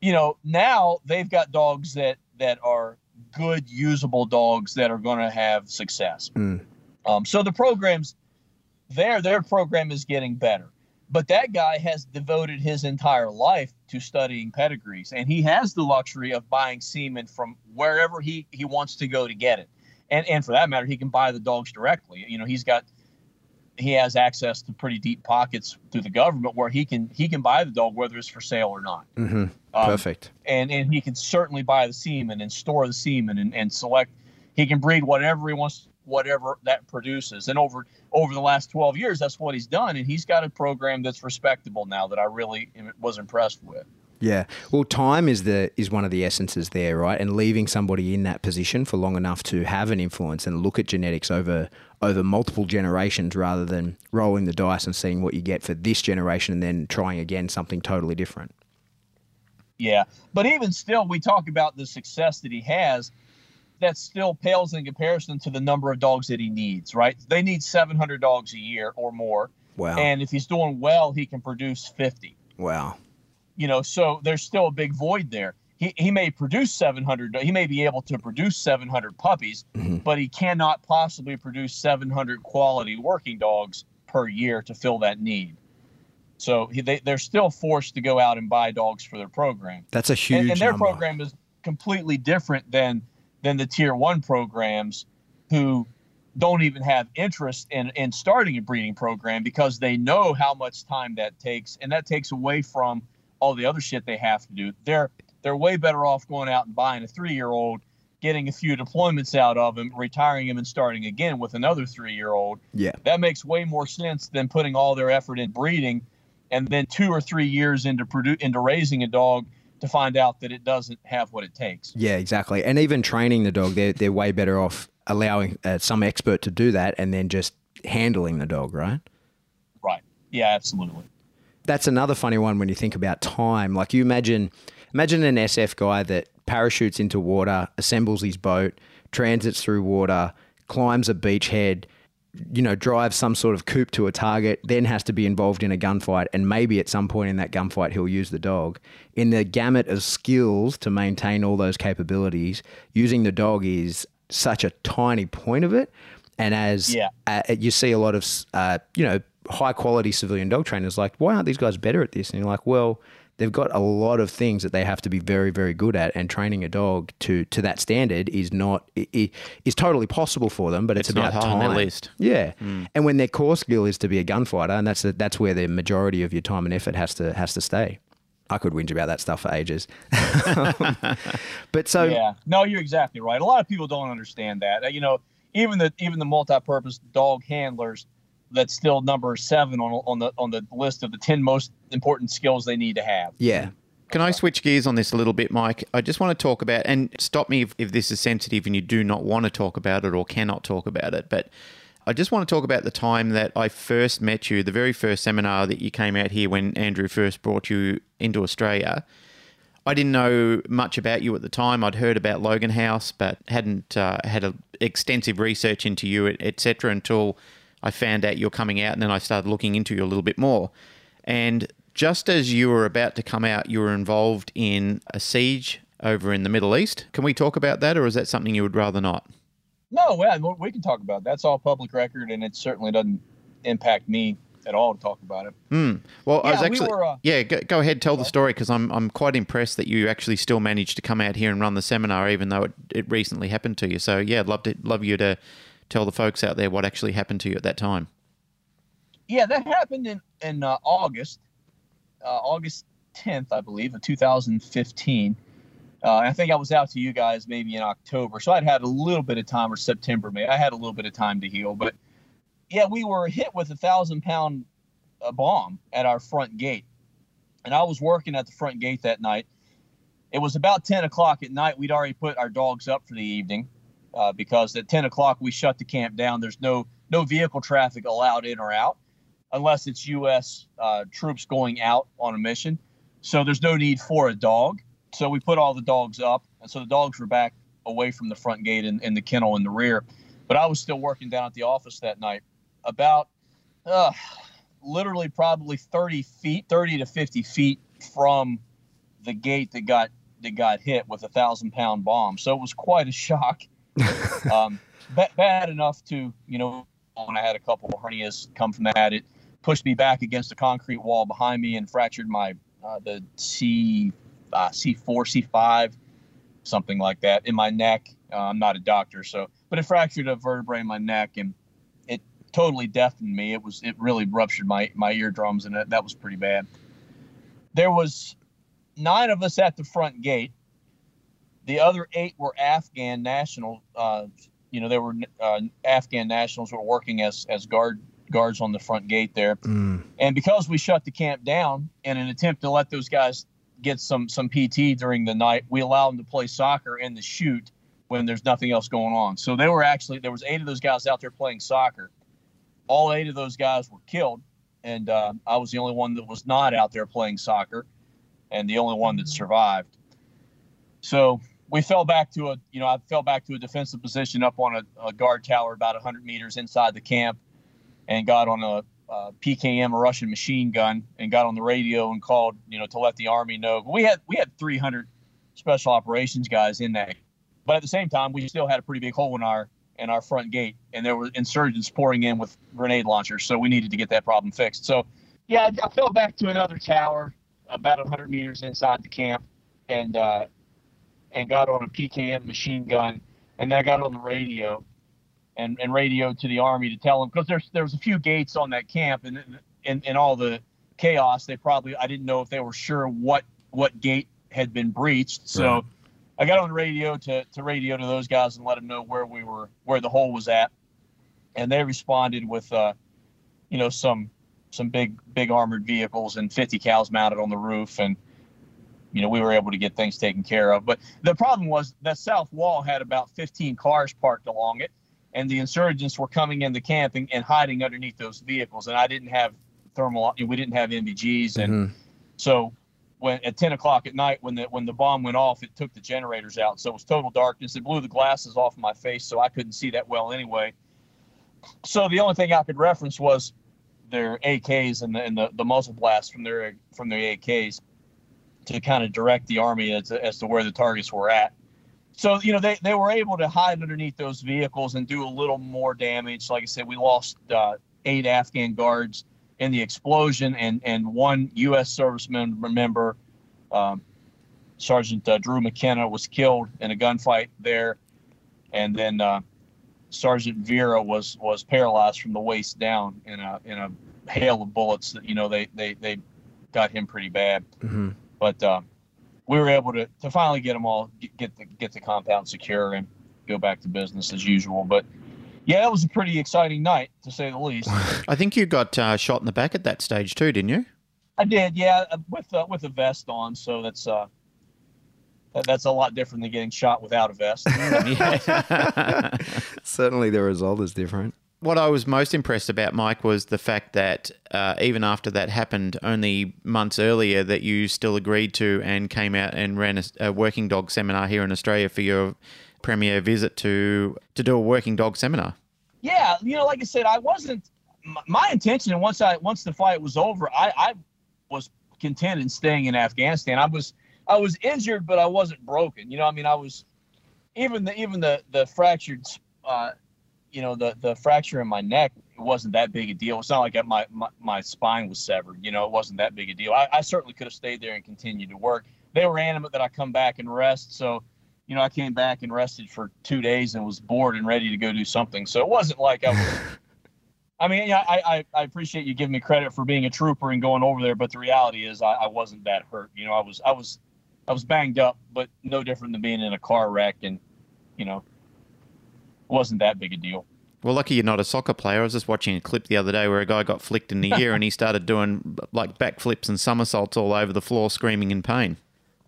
you know, now they've got dogs that that are good usable dogs that are going to have success. Mm. Um, so the programs there their program is getting better. But that guy has devoted his entire life to studying pedigrees, and he has the luxury of buying semen from wherever he, he wants to go to get it. And and for that matter, he can buy the dogs directly. You know, he's got he has access to pretty deep pockets through the government where he can he can buy the dog whether it's for sale or not. Mm-hmm. Um, Perfect. and and he can certainly buy the semen and store the semen and, and select he can breed whatever he wants whatever that produces. And over over the last 12 years, that's what he's done, and he's got a program that's respectable now that I really was impressed with. Yeah. Well, time is the is one of the essences there, right? And leaving somebody in that position for long enough to have an influence and look at genetics over over multiple generations rather than rolling the dice and seeing what you get for this generation and then trying again something totally different. Yeah. But even still we talk about the success that he has that still pales in comparison to the number of dogs that he needs, right? They need 700 dogs a year or more. Wow. And if he's doing well, he can produce 50. Wow you know, so there's still a big void there. He, he may produce 700, he may be able to produce 700 puppies, mm-hmm. but he cannot possibly produce 700 quality working dogs per year to fill that need. So he, they, they're still forced to go out and buy dogs for their program. That's a huge and, and their number. program is completely different than than the tier one programs who don't even have interest in, in starting a breeding program because they know how much time that takes and that takes away from all the other shit they have to do. They're they're way better off going out and buying a three year old, getting a few deployments out of him, retiring him, and starting again with another three year old. Yeah, that makes way more sense than putting all their effort in breeding, and then two or three years into produ- into raising a dog to find out that it doesn't have what it takes. Yeah, exactly. And even training the dog, they're they're way better off allowing uh, some expert to do that and then just handling the dog, right? Right. Yeah, absolutely that's another funny one when you think about time. Like you imagine, imagine an SF guy that parachutes into water, assembles his boat, transits through water, climbs a beachhead, you know, drives some sort of coop to a target, then has to be involved in a gunfight, and maybe at some point in that gunfight he'll use the dog. In the gamut of skills to maintain all those capabilities, using the dog is such a tiny point of it. And as yeah. uh, you see a lot of, uh, you know, high quality civilian dog trainers like, why aren't these guys better at this? And you're like, well, they've got a lot of things that they have to be very, very good at, and training a dog to to that standard is not is totally possible for them. But it's, it's about not time. on their list. Yeah, mm. and when their core skill is to be a gunfighter, and that's a, that's where the majority of your time and effort has to has to stay. I could whinge about that stuff for ages. but so yeah, no, you're exactly right. A lot of people don't understand that. You know, even the even the multi-purpose dog handlers that's still number seven on on the on the list of the ten most important skills they need to have. Yeah. Can I switch gears on this a little bit, Mike? I just want to talk about, and stop me if, if this is sensitive and you do not want to talk about it or cannot talk about it, but I just want to talk about the time that I first met you, the very first seminar that you came out here when Andrew first brought you into Australia. I didn't know much about you at the time. I'd heard about Logan House, but hadn't uh, had a extensive research into you, etc., until I found out you're coming out, and then I started looking into you a little bit more. And just as you were about to come out, you were involved in a siege over in the Middle East. Can we talk about that, or is that something you would rather not? No, well, we can talk about that. That's all public record, and it certainly doesn't impact me at all to talk about it. Mm. Well, yeah, I was actually we were, uh, yeah. Go, go, ahead, tell the story because I'm I'm quite impressed that you actually still managed to come out here and run the seminar, even though it, it recently happened to you. So yeah, I'd love to love you to tell the folks out there what actually happened to you at that time. Yeah, that happened in in uh, August, uh, August 10th, I believe, of 2015. Uh, I think I was out to you guys maybe in October, so I'd had a little bit of time, or September, maybe I had a little bit of time to heal. But yeah, we were hit with a thousand pound uh, bomb at our front gate, and I was working at the front gate that night. It was about 10 o'clock at night. We'd already put our dogs up for the evening uh, because at 10 o'clock we shut the camp down. There's no no vehicle traffic allowed in or out unless it's U.S. Uh, troops going out on a mission. So there's no need for a dog. So we put all the dogs up, and so the dogs were back away from the front gate in the kennel in the rear. But I was still working down at the office that night. About uh, literally probably 30 feet, 30 to 50 feet from the gate that got that got hit with a thousand pound bomb. So it was quite a shock um, bad enough to, you know, when I had a couple of hernias come from that, it pushed me back against a concrete wall behind me and fractured my uh, the C uh, C4 C5 something like that in my neck. Uh, I'm not a doctor, so but it fractured a vertebrae in my neck and it totally deafened me. It was it really ruptured my my eardrums and it, that was pretty bad. There was nine of us at the front gate the other eight were Afghan national uh, you know, there were uh, Afghan nationals were working as as guard guards on the front gate there, Mm. and because we shut the camp down in an attempt to let those guys get some some PT during the night, we allowed them to play soccer in the shoot when there's nothing else going on. So they were actually there was eight of those guys out there playing soccer. All eight of those guys were killed, and uh, I was the only one that was not out there playing soccer, and the only one that survived. So we fell back to a you know I fell back to a defensive position up on a, a guard tower about 100 meters inside the camp, and got on a, a PKM, a Russian machine gun, and got on the radio and called you know to let the army know. We had we had 300 special operations guys in that, but at the same time we still had a pretty big hole in our in our front gate, and there were insurgents pouring in with grenade launchers, so we needed to get that problem fixed. So yeah, I, fell back to another tower about 100 meters inside the camp, and uh, and got on a PKM machine gun, and then I got on the radio, and, and radioed to the army to tell them because there's there was a few gates on that camp, and in in all the chaos, they probably I didn't know if they were sure what what gate had been breached, so. Right. I got on the radio to, to radio to those guys and let them know where we were, where the hole was at, and they responded with, uh, you know, some some big big armored vehicles and 50 cals mounted on the roof, and you know we were able to get things taken care of. But the problem was the south wall had about 15 cars parked along it, and the insurgents were coming into the camp and, and hiding underneath those vehicles, and I didn't have thermal, we didn't have NVGs, and Mhm. so when at 10 o'clock at night, when the when the bomb went off, it took the generators out. So it was total darkness. It blew the glasses off my face, so I couldn't see that well anyway. So the only thing I could reference was their AKs and the and the, the muzzle blast from their from their AKs to kind of direct the army as as to where the targets were at. So you know they, they were able to hide underneath those vehicles and do a little more damage. Like I said, we lost uh, eight Afghan guards in the explosion, and and one U.S. serviceman member, um, Sergeant uh, Drew McKenna, was killed in a gunfight there, and then uh, Sergeant Vera was was paralyzed from the waist down in a in a hail of bullets. That you know they they they got him pretty bad, Mhm. But um, we were able to to finally get them all get- get the get the compound secure and go back to business as usual. But yeah, it was a pretty exciting night to say the least. I think you got uh, shot in the back at that stage too, didn't you? I did, yeah, uh, with uh, with a vest on, so that's uh, that, that's a lot different than getting shot without a vest. Certainly, the result is different. What I was most impressed about, Mike, was the fact that uh, even after that happened only months earlier, that you still agreed to and came out and ran a, a working dog seminar here in Australia for your premier visit to to do a working dog seminar. yeah, you know, like I said, I wasn't my, intention. And once I once the fight was over, I, I was content in staying in Afghanistan. I was I was injured, but I wasn't broken. You know, I mean, I was even the even the the fractured, uh, you know, the the fracture in my neck it wasn't that big a deal. It's not like my my, my spine was severed. You know, it wasn't that big a deal. I, I certainly could have stayed there and continued to work. They were adamant that I come back and rest. So, you know, I came back and rested for two days and was bored and ready to go do something. So it wasn't like I was. I mean, yeah, I, I, I appreciate you giving me credit for being a trooper and going over there, but the reality is I, I wasn't that hurt. You know, I was I was I was banged up, but no different than being in a car wreck, and you know, wasn't that big a deal. Well, lucky you're not a soccer player. I was just watching a clip the other day where a guy got flicked in the ear and he started doing like backflips and somersaults all over the floor, screaming in pain.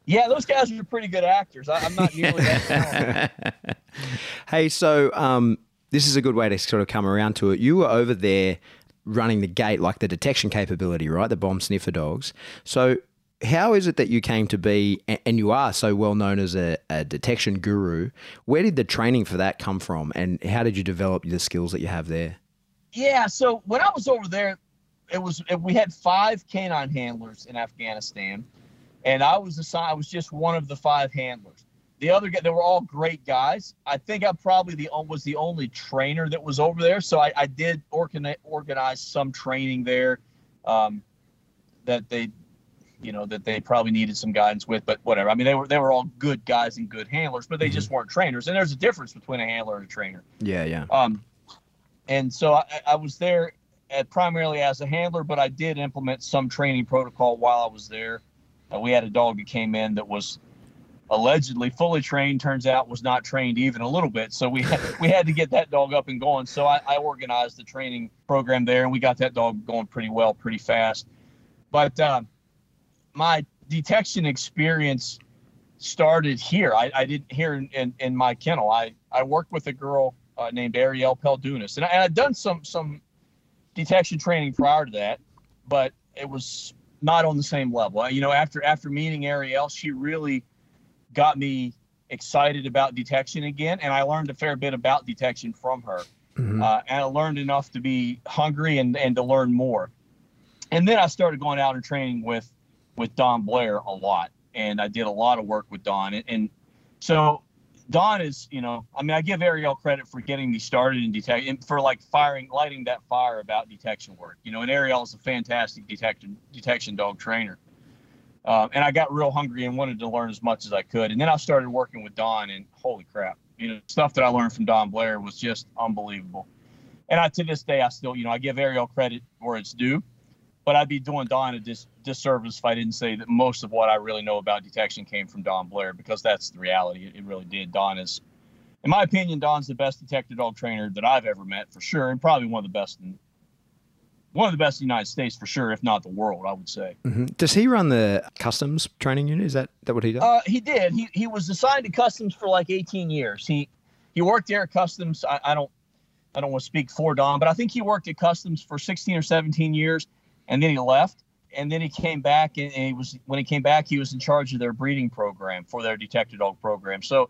Yeah, those guys are pretty good actors. I, I'm not nearly that. talented. Hey, so um, this is a good way to sort of come around to it. You were over there running the gate, like the detection capability, right? The bomb sniffer dogs. So, how is it that you came to be, and you are so well known as a, a detection guru? Where did the training for that come from, and how did you develop the skills that you have there? Yeah, so when I was over there, it was we had five canine handlers in Afghanistan, and I was assigned. I was just one of the five handlers. The other guy, they were all great guys. I think I probably the was the only trainer that was over there, so I, I did organize some training there, um, that they, you know, that they probably needed some guidance with. But whatever. I mean, they were they were all good guys and good handlers, but they just weren't trainers. And there's a difference between a handler and a trainer. Yeah, yeah. Um, and so I, I was there at primarily as a handler, but I did implement some training protocol while I was there. Uh, we had a dog that came in that was allegedly fully trained turns out was not trained even a little bit so we had, we had to get that dog up and going so I, I, organized the training program there and we got that dog going pretty well pretty fast but uh, my detection experience started here i, I didn't hear in, in, in, my kennel i, I worked with a girl uh, named ariel peldunas and I, had done some some detection training prior to that but it was not on the same level you know after after meeting ariel she really got me excited about detection again, and I learned a fair bit about detection from her. Mm-hmm. Uh, and I learned enough to be hungry and, and to learn more. And then I started going out and training with with Don Blair a lot, and I did a lot of work with Don. And, and so Don is, you know, I mean, I give Ariel credit for getting me started in detection, for like firing, lighting that fire about detection work. You know, and Ariel is a fantastic detection detection dog trainer. Um, and I got real hungry and wanted to learn as much as I could. And then I started working with Don, and holy crap, you know, stuff that I learned from Don Blair was just unbelievable. And I, to this day, I still, you know, I give Ariel credit where it's due, but I'd be doing Don a dis- disservice if I didn't say that most of what I really know about detection came from Don Blair, because that's the reality. It, really did. Don is, in my opinion, Don's the best detective dog trainer that I've ever met for sure, and probably one of the best in one of the best in the United States for sure, if not the world, I would say. Mm-hmm. Does he run the customs training unit? Is that, that what he does? Uh, he did. He, he was assigned to customs for like 18 years. He he worked there at customs. I, I don't I don't want to speak for Don, but I think he worked at customs for 16 or 17 years, and then he left. And then he came back, and, and he was when he came back, he was in charge of their breeding program for their detective dog program. So,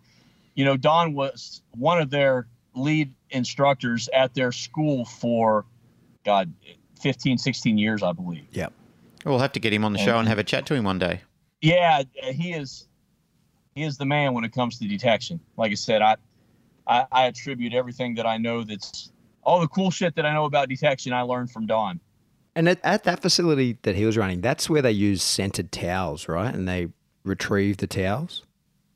you know, Don was one of their lead instructors at their school for God 15, 16 years, I believe. Yeah, We'll have to get him on the show and have a chat to him one day. Yeah, he is. He is the man when it comes to detection. Like I said, I, I, I attribute everything that I know. That's all the cool shit that I know about detection. I learned from Don. And at, at that facility that he was running, that's where they use scented towels, right? And they retrieve the towels.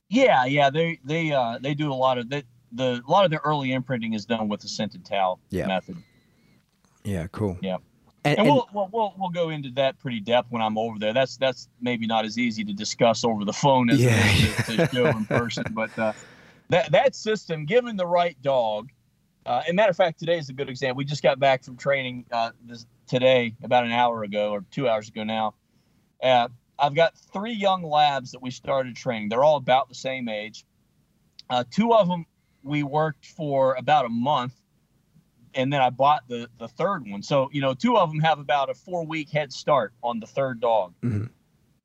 Yeah, yeah. They they uh, they do a lot of that. The a lot of their early imprinting is done with the scented towel yeah. method. Yeah, cool. Yeah. And, and, we'll, we'll, we'll we'll go into that pretty depth when I'm over there. That's that's maybe not as easy to discuss over the phone as yeah, to, to show in person. But uh, that that system, given the right dog, uh, and matter of fact, today is a good example. We just got back from training uh, this, today, about an hour ago or two hours ago now. Uh, I've got three young labs that we started training. They're all about the same age. Uh, two of them we worked for about a month and then I bought the the third one. So you know, two of them have about a four week head start on the third dog. Mm-hmm.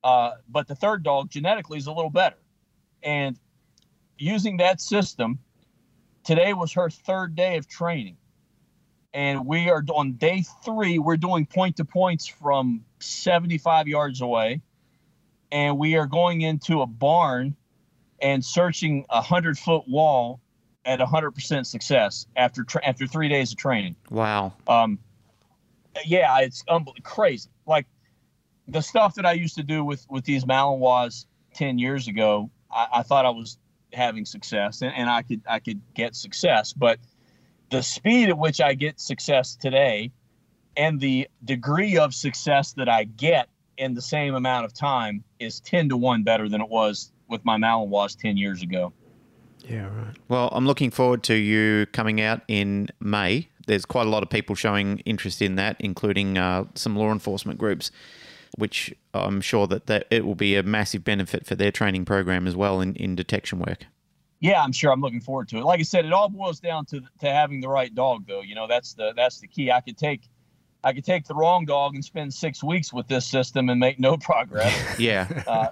Uh, but the third dog genetically is a little better, and using that system, today was her third day of training, and we are on day three. We're doing point to points from 75 yards away, and we are going into a barn and searching a hundred foot wall at 100% success after tra- after three days of training. Wow. Um, yeah, it's um, crazy. Like the stuff that I used to do with with these Malinois 10 years ago, I, I thought I was having success and, and I could I could get success, but the speed at which I get success today and the degree of success that I get in the same amount of time is 10 to 1 better than it was with my Malinois 10 years ago. Yeah, right. Well, I'm looking forward to you coming out in May. There's quite a lot of people showing interest in that, including uh, some law enforcement groups, which I'm sure that, that it will be a massive benefit for their training program as well in, in detection work. Yeah, I'm sure. I'm looking forward to it. Like I said, it all boils down to to having the right dog, though. You know, that's the that's the key. I could take I could take the wrong dog and spend six weeks with this system and make no progress. yeah. Uh,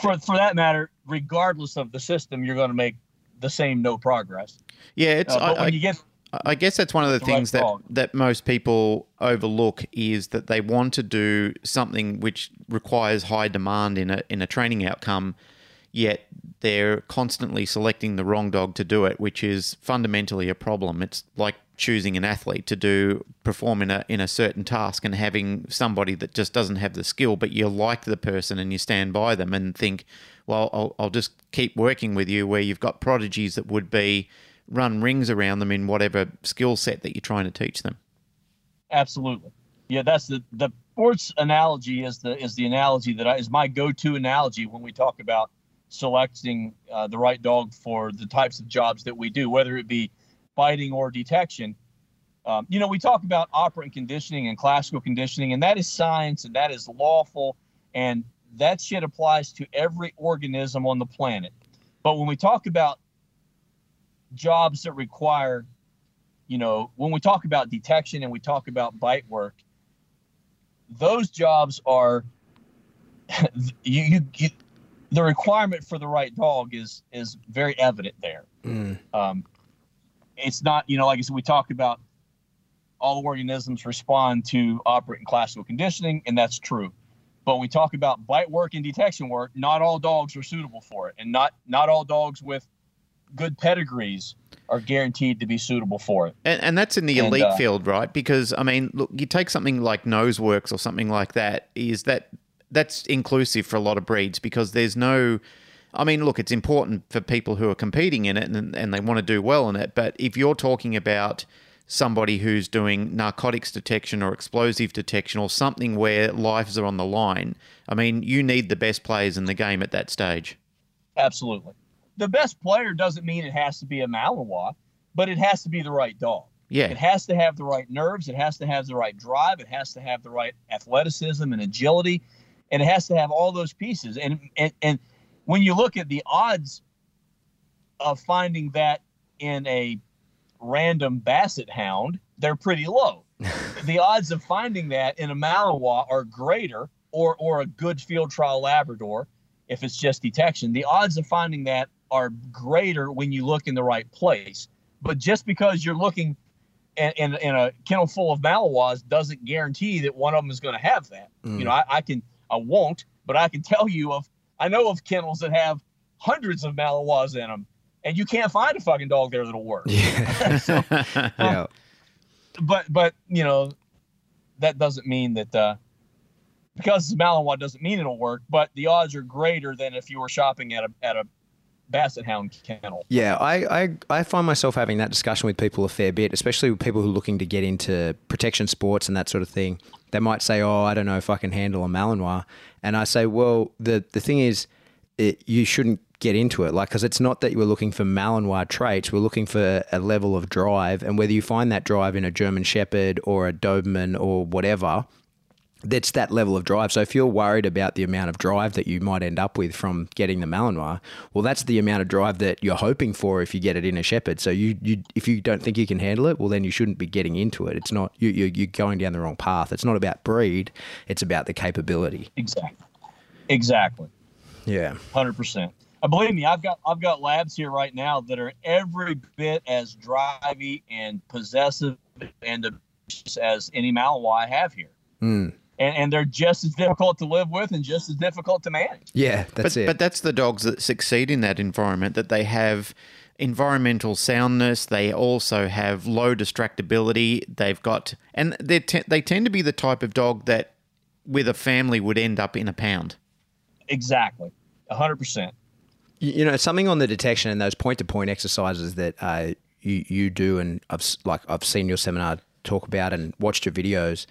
for for that matter, regardless of the system, you're going to make the same no progress. Yeah, it's. Uh, I, when I, you get, I guess that's one of the things that that most people overlook is that they want to do something which requires high demand in a in a training outcome, yet they're constantly selecting the wrong dog to do it, which is fundamentally a problem. It's like choosing an athlete to do perform in a in a certain task and having somebody that just doesn't have the skill, but you like the person and you stand by them and think, well, I'll, I'll just keep working with you. Where you've got prodigies that would be run rings around them in whatever skill set that you're trying to teach them. Absolutely, yeah. That's the the sports analogy is the is the analogy that I, is my go to analogy when we talk about selecting uh, the right dog for the types of jobs that we do, whether it be biting or detection. Um, you know, we talk about operant conditioning and classical conditioning, and that is science and that is lawful, and that shit applies to every organism on the planet. But when we talk about jobs that require, you know, when we talk about detection and we talk about bite work, those jobs are you, you, the requirement for the right dog is is very evident there. Mm. Um, it's not, you know, like I said, we talk about all organisms respond to operant and classical conditioning, and that's true. But when we talk about bite work and detection work, not all dogs are suitable for it, and not not all dogs with good pedigrees are guaranteed to be suitable for it. And, and that's in the And, elite uh, field, right? Because I mean, look, you take something like Noseworks or something like that. Is that that's inclusive for a lot of breeds because there's no. I mean, look, it's important for people who are competing in it and, and they want to do well in it. But if you're talking about somebody who's doing narcotics detection or explosive detection or something where lives are on the line, I mean, you need the best players in the game at that stage. Absolutely. The best player doesn't mean it has to be a Malinois, but it has to be the right dog. Yeah. It has to have the right nerves. It has to have the right drive. It has to have the right athleticism and agility, and it has to have all those pieces. And and, and when you look at the odds of finding that in a random Basset Hound, they're pretty low. the odds of finding that in a Malinois are greater, or or a good field trial Labrador, if it's just detection. The odds of finding that are greater when you look in the right place. But just because you're looking in, in, in a kennel full of Malinois doesn't guarantee that one of them is going to have that. Mm. You know, I, I can, I won't, but I can tell you of, I know of kennels that have hundreds of Malinois in them, and you can't find a fucking dog there that'll work. Yeah. So, yeah. but but you know, that doesn't mean that uh, because it's Malinois doesn't mean it'll work. But the odds are greater than if you were shopping at a at a Basset Hound kennel. Yeah, I, I, I find myself having that discussion with people a fair bit, especially with people who are looking to get into protection sports and that sort of thing. They might say, "Oh, I don't know if I can handle a Malinois," and I say, "Well, the the thing is, it, you shouldn't get into it, like because it's not that you were looking for Malinois traits. We're looking for a level of drive, and whether you find that drive in a German Shepherd or a Doberman or whatever." That's that level of drive. So if you're worried about the amount of drive that you might end up with from getting the Malinois, well, that's the amount of drive that you're hoping for if you get it in a Shepherd. So you, you if you don't think you can handle it, well, then you shouldn't be getting into it. It's not you, you you're going down the wrong path. It's not about breed. It's about the capability. Exactly. Exactly. Yeah. Hundred percent. Uh, believe me, I've got I've got labs here right now that are every bit as drivey and possessive and as any Malinois I have here, Mm. And and they're just as difficult to live with and just as difficult to manage. Yeah, that's but, it. but that's the dogs that succeed in that environment, that they have environmental soundness. They also have low distractibility. They've got, and they te- they tend to be the type of dog that, with a family, would end up in a pound. Exactly. hundred percent. you you know something on the detection and those point to point exercises that uh, you you do and I've like I've seen your seminar talk about and watched your videos.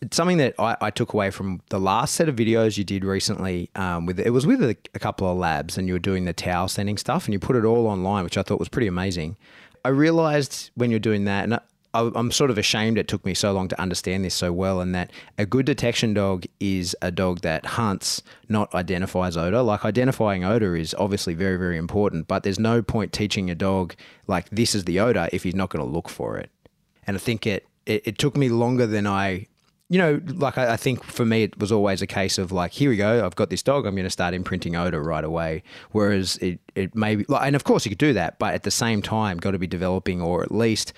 It's something that I, I took away from the last set of videos you did recently. Um, with it was with a, a couple of labs and you were doing the towel sending stuff and you put it all online, which I thought was pretty amazing. I realized when you're doing that, and I, I'm sort of ashamed it took me so long to understand this so well, and that a good detection dog is a dog that hunts, not identifies odor. Like identifying odor is obviously very, very important, but there's no point teaching a dog like this is the odor if he's not going to look for it. And I think it, it, it took me longer than I, you know, like I, I think for me it was always a case of like, here we go, I've got this dog, I'm going to start imprinting odor right away. Whereas it, it may be, like, and of course you could do that, but at the same time, got to be developing, or at least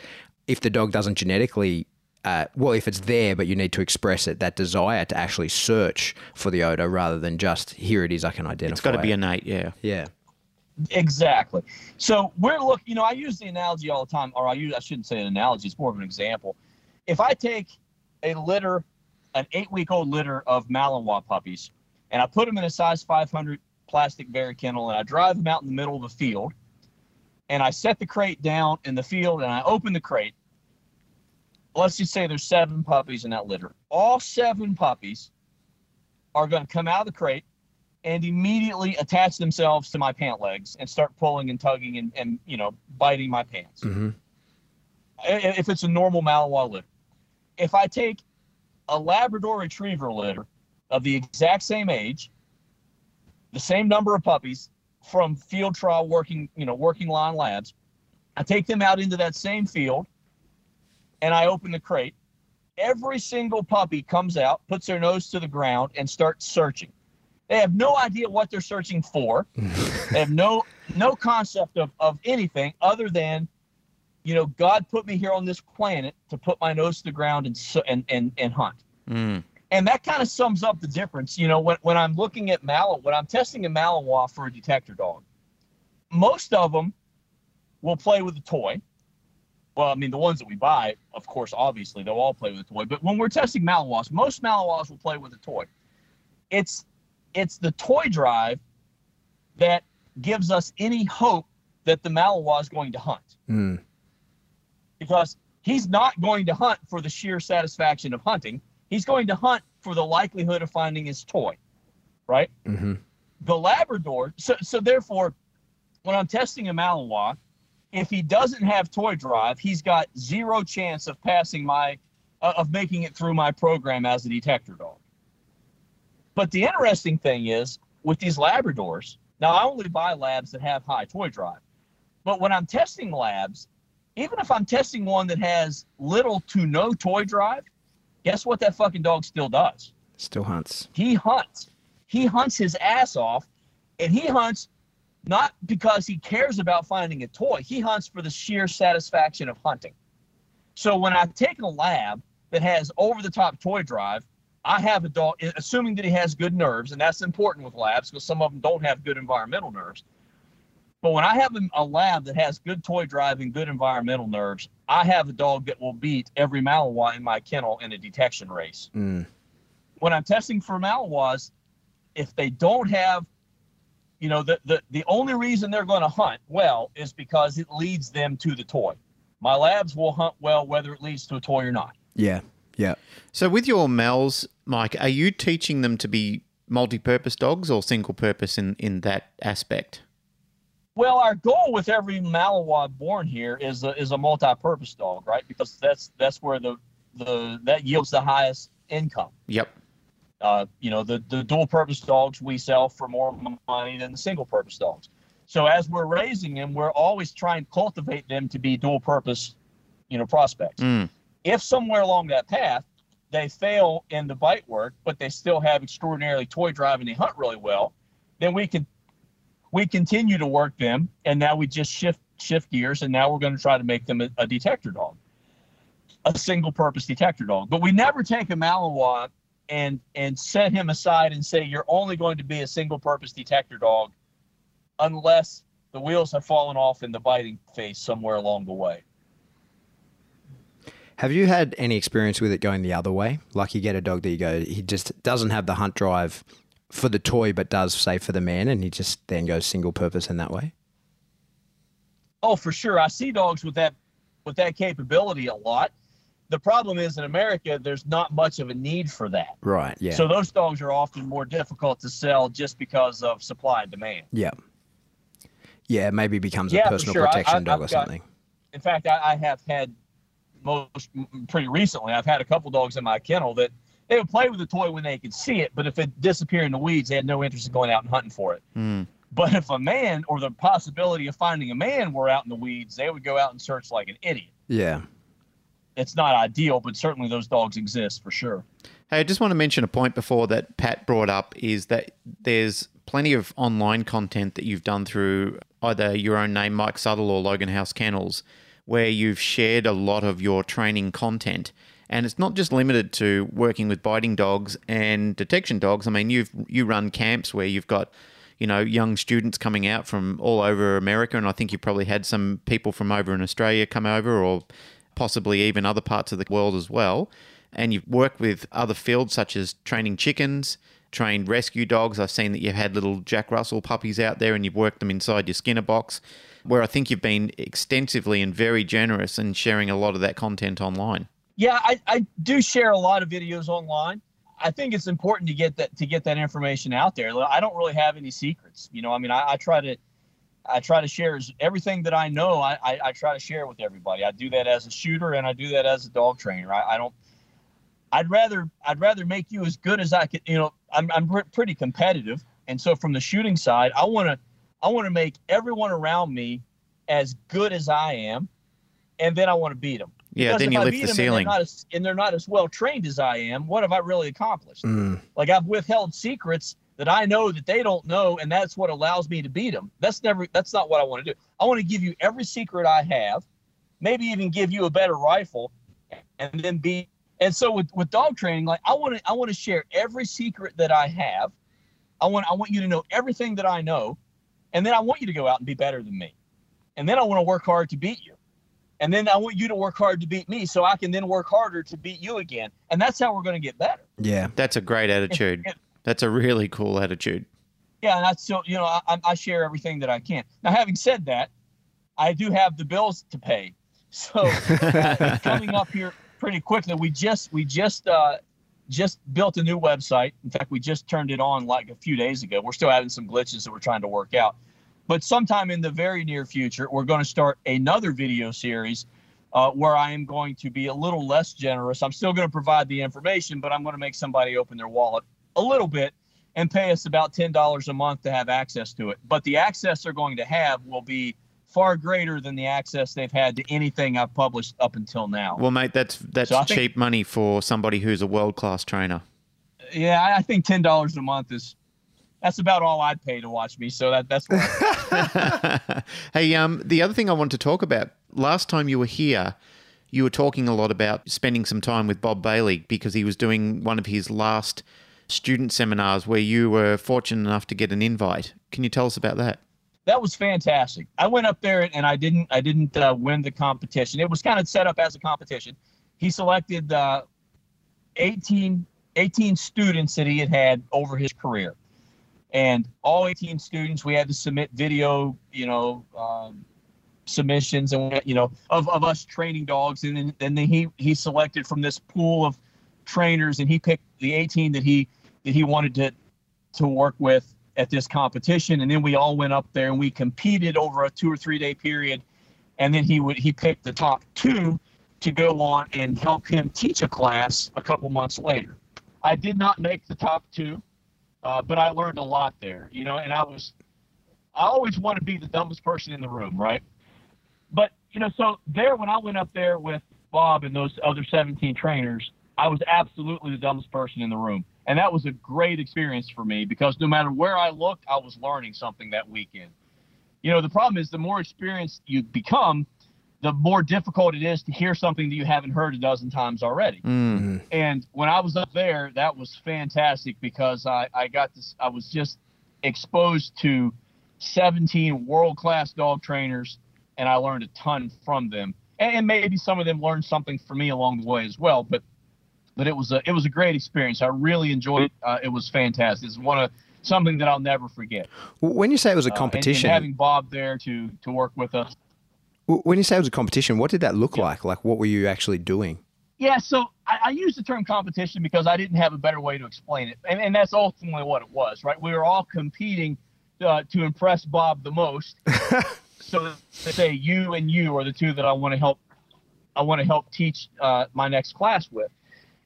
if the dog doesn't genetically, uh, well, if it's there, but you need to express it, that desire to actually search for the odor rather than just here it is, I can identify. It's got to be it. innate, yeah. yeah. Exactly. So we're looking, You know, I use the analogy all the time, or I use I shouldn't say an analogy. It's more of an example. If I take a litter, an eight-week-old litter of Malinois puppies, and I put them in a size 500 plastic Vari Kennel, and I drive them out in the middle of the field, and I set the crate down in the field, and I open the crate. Let's just say there's seven puppies in that litter. All seven puppies are going to come out of the crate and immediately attach themselves to my pant legs and start pulling and tugging and, and you know biting my pants. Mm-hmm. If it's a normal Malinois litter, if I take a Labrador Retriever litter of the exact same age, the same number of puppies from field trial working, you know, working line labs, I take them out into that same field, and I open the crate. Every single puppy comes out, puts their nose to the ground, and starts searching. They have no idea what they're searching for. they have no no concept of, of anything other than, you know, God put me here on this planet to put my nose to the ground and and and, and hunt. Mm. And that kind of sums up the difference. You know, when, when I'm looking at Malinois, when I'm testing a Malinois for a detector dog, most of them will play with a toy. Well, I mean, the ones that we buy, of course, obviously, they'll all play with a toy. But when we're testing Malinois, most Malinois will play with a toy. It's it's the toy drive that gives us any hope that the Malinois is going to hunt Mm. Because he's not going to hunt for the sheer satisfaction of hunting. He's going to hunt for the likelihood of finding his toy, right? Mm-hmm. The Labrador. So, so therefore, when I'm testing a Malinois, if he doesn't have toy drive, he's got zero chance of passing my, uh, of making it through my program as a detector dog. But the interesting thing is with these Labradors. Now I only buy labs that have high toy drive, but when I'm testing labs, even if I'm testing one that has little to no toy drive, guess what that fucking dog still does? Still hunts. He hunts. He hunts his ass off, and he hunts not because he cares about finding a toy. He hunts for the sheer satisfaction of hunting. So when I take a lab that has over the top toy drive, I have a dog, assuming that he has good nerves, and that's important with labs because some of them don't have good environmental nerves. But when I have a- lab that has good toy drive and good environmental nerves, I have a dog that will beat every Malinois in my kennel in a detection race Mm. when I'm testing for Malinois, if they don't have, you know, the, the, the only reason they're going to hunt well is because it leads them to the toy. My labs will hunt well whether it leads to a toy or not. Yeah. Yeah. So with your Mals, Mike, are you teaching them to be multi-purpose dogs or single-purpose in in that aspect? Well, our goal with every Malinois born here is a, is a multi-purpose dog, right? Because that's that's where the the that yields the highest income. Yep. Uh, you know, the, the dual purpose dogs we sell for more money than the single purpose dogs. So as we're raising them, we're always trying to cultivate them to be dual purpose, you know, prospects. Mm. If somewhere along that path they fail in the bite work, but they still have extraordinarily toy drive and they hunt really well, then we can we continue to work them and now we just shift shift gears and now we're going to try to make them a, a detector dog a single purpose detector dog but we never take a malinois and and set him aside and say you're only going to be a single purpose detector dog unless the wheels have fallen off in the biting phase somewhere along the way Have you had any experience with it going the other way? Like you get a dog that you go, he just doesn't have the hunt drive for the toy, but does say for the man, and he just then goes single purpose in that way. oh for sure i see dogs with that with that capability a lot the problem is in america there's not much of a need for that Right. Yeah. so those dogs are often more difficult to sell just because of supply and demand yeah. Yeah. Maybe becomes Yeah, a personal sure. I- protection I- dog I've or got- something. in fact, I, I have had most pretty recently. I've had a couple dogs in my kennel that they would play with the toy when they could see it, but if it disappeared in the weeds, they had no interest in going out and hunting for it. Mm. But if a man or the possibility of finding a man were out in the weeds, they would go out and search like an idiot. Yeah. It's not ideal, but certainly those dogs exist for sure. Hey, I just want to mention a point before that Pat brought up is that there's plenty of online content that you've done through either your own name, Mike Suttle, or Logan House Kennels, where you've shared a lot of your training content. And it's not just limited to working with biting dogs and detection dogs. I mean, you've you run camps where you've got, you know, young students coming out from all over America, and I think you probably had some people from over in Australia come over, or possibly even other parts of the world as well. And you've worked with other fields such as training chickens, trained rescue dogs. I've seen that you've had little Jack Russell puppies out there and you've worked them inside your Skinner box, where I think you've been extensively and very generous in sharing a lot of that content online. Yeah, I, I do share a lot of videos online. I think it's important to get that to get that information out there. I don't really have any secrets. You know, I mean, I, I try to I try to share everything that I know. I, I, I, try to share with everybody. I do that as a shooter and I do that as a dog trainer. I, I don't. I'd rather I'd rather make you as good as I can. You know, I'm I'm pretty competitive, and so from the shooting side, I want to I want to make everyone around me as good as I am, and then I want to beat them. Yeah, then you I lift the ceiling. And they're, as, and they're, not as, well trained as I am. What have I really accomplished? Mm. Like I've withheld secrets that I know that they don't know, and that's what allows me to beat them. That's never. That's not what I want to do. I want to give you every secret I have, maybe even give you a better rifle, and then be. And so with, with dog training, like I want to I want to share every secret that I have. I want I want you to know everything that I know, and then I want you to go out and be better than me, and then I want to work hard to beat you. And then I want you to work hard to beat me so I can then work harder to beat you again. And that's how we're going to get better. Yeah. That's a great attitude. that's a really cool attitude. Yeah. And that's so, you know, I, I share everything that I can. Now, having said that, I do have the bills to pay. So uh, coming up here pretty quickly, we just, we just, uh, just built a new website. In fact, we just turned it on like a few days ago. We're still having some glitches that we're trying to work out. But sometime in the very near future, we're going to start another video series uh, where I am going to be a little less generous. I'm still going to provide the information, but I'm going to make somebody open their wallet a little bit and pay us about $10 a month to have access to it. But the access they're going to have will be far greater than the access they've had to anything I've published up until now. Well, mate, that's that's so cheap think, money for somebody who's a world class trainer. Yeah, I think ten dollars a month is that's about all I'd pay to watch me. So that that's. hey, um, the other thing I want to talk about. Last time you were here, you were talking a lot about spending some time with Bob Bailey because he was doing one of his last student seminars where you were fortunate enough to get an invite. Can you tell us about that? That was fantastic. I went up there and I didn't I didn't uh, win the competition. It was kind of set up as a competition. He selected uh, 18, 18 students that he had had over his career and all 18 students we had to submit video you know um, submissions and you know of, of us training dogs. And then, then he he selected from this pool of trainers and he picked the 18 that he that he wanted to to work with at this competition. And then we all went up there and we competed over a two or three day period. And then he would he picked the top two to go on and help him teach a class a couple months later. I did not make the top two uh, but I learned a lot there, you know, and I was, I always want to be the dumbest person in the room, right? But, you know, so there, when I went up there with Bob and those other 17 trainers, I was absolutely the dumbest person in the room. And that was a great experience for me because no matter where I looked, I was learning something that weekend. You know, the problem is the more experienced you become, the more difficult it is to hear something that you haven't heard a dozen times already. Mm-hmm. And when I was up there, that was fantastic because I, I got this, I was just exposed to 17 world class dog trainers and I learned a ton from them. And, and maybe some of them learned something from me along the way as well. But but it was a it was a great experience. I really enjoyed it. Uh, it was fantastic. It's one of something that I'll never forget. When you say it was a competition, uh, and, and having Bob there to to work with us when you say it was a competition, what did that look yeah. like? Like, what were you actually doing? Yeah, so I, I use the term competition because I didn't have a better way to explain it, and, and that's ultimately what it was, right? We were all competing uh, to impress Bob the most. so to say you and you are the two that I want to help. I want to help teach uh, my next class with,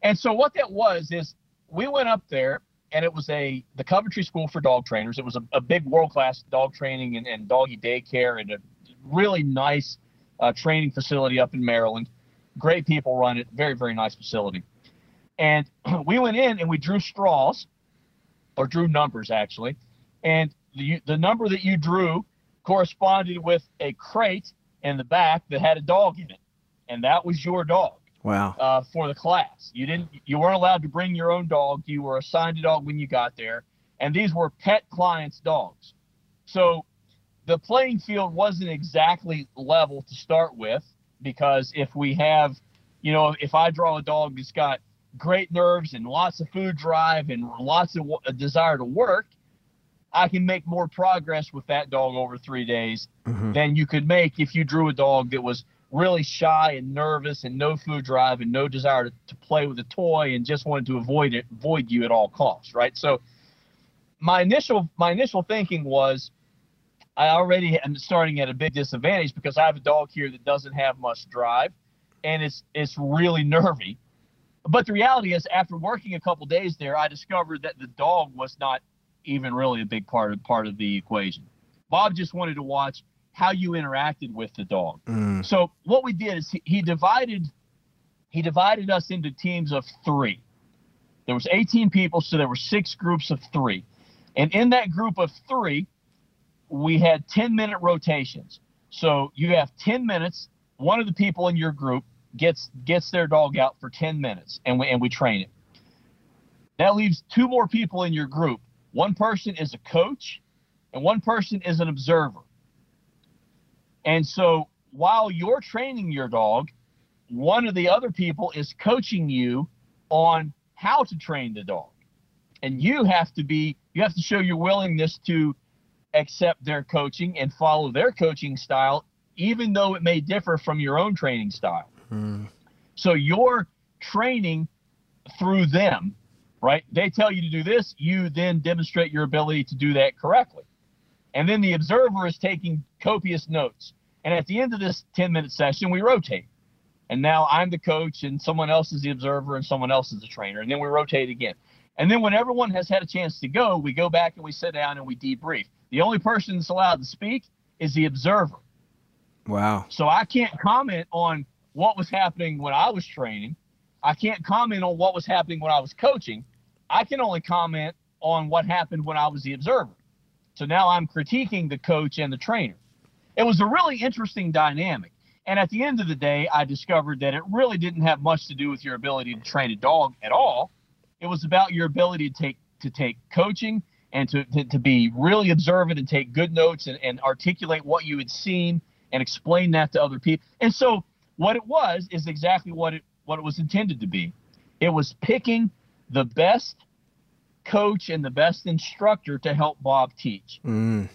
and so what that was is we went up there and it was a the Coventry School for Dog Trainers. It was a, a big world class dog training and, and doggy daycare and a really nice uh, training facility up in Maryland. Great people run it. Very, very nice facility. And we went in and we drew straws, or drew numbers actually. And the, the number that you drew corresponded with a crate in the back that had a dog in it. And that was your dog. Wow. Uh, for the class. You didn't you weren't allowed to bring your own dog. You were assigned a dog when you got there. And these were pet clients' dogs. So the playing field wasn't exactly level to start with because if we have, you know, if I draw a dog that's got great nerves and lots of food drive and lots of a desire to work, I can make more progress with that dog over three days mm-hmm. than you could make if you drew a dog that was really shy and nervous and no food drive and no desire to, to play with a toy and just wanted to avoid it, avoid you at all costs, right? So my initial my initial thinking was I already am starting at a big disadvantage because I have a dog here that doesn't have much drive and it's it's really nervy. But the reality is after working a couple days there, I discovered that the dog was not even really a big part of part of the equation. Bob just wanted to watch how you interacted with the dog. Mm. So what we did is he, he divided he divided us into teams of three. There was 18 people, so there were six groups of three. And in that group of three, we had 10 minute rotations. So you have 10 minutes. One of the people in your group gets gets their dog out for 10 minutes and we and we train it. That leaves two more people in your group. One person is a coach and one person is an observer. And so while you're training your dog, one of the other people is coaching you on how to train the dog. And you have to be you have to show your willingness to accept their coaching and follow their coaching style even though it may differ from your own training style. Mm. So you're training through them, right? They tell you to do this, you then demonstrate your ability to do that correctly. And then the observer is taking copious notes. And at the end of this 10 minute session, we rotate. And now I'm the coach, and someone else is the observer, and someone else is the trainer. And then we rotate again. And then when everyone has had a chance to go, we go back and we sit down and we debrief. The only person that's allowed to speak is the observer. Wow. So I can't comment on what was happening when I was training. I can't comment on what was happening when I was coaching. I can only comment on what happened when I was the observer. So now I'm critiquing the coach and the trainer. It was a really interesting dynamic. And at the end of the day, I discovered that it really didn't have much to do with your ability to train a dog at all. It was about your ability to take to take coaching and to, to, to be really observant and take good notes and, and articulate what you had seen and explain that to other people. And so what it was is exactly what it what it was intended to be. It was picking the best coach and the best instructor to help Bob teach. Mm.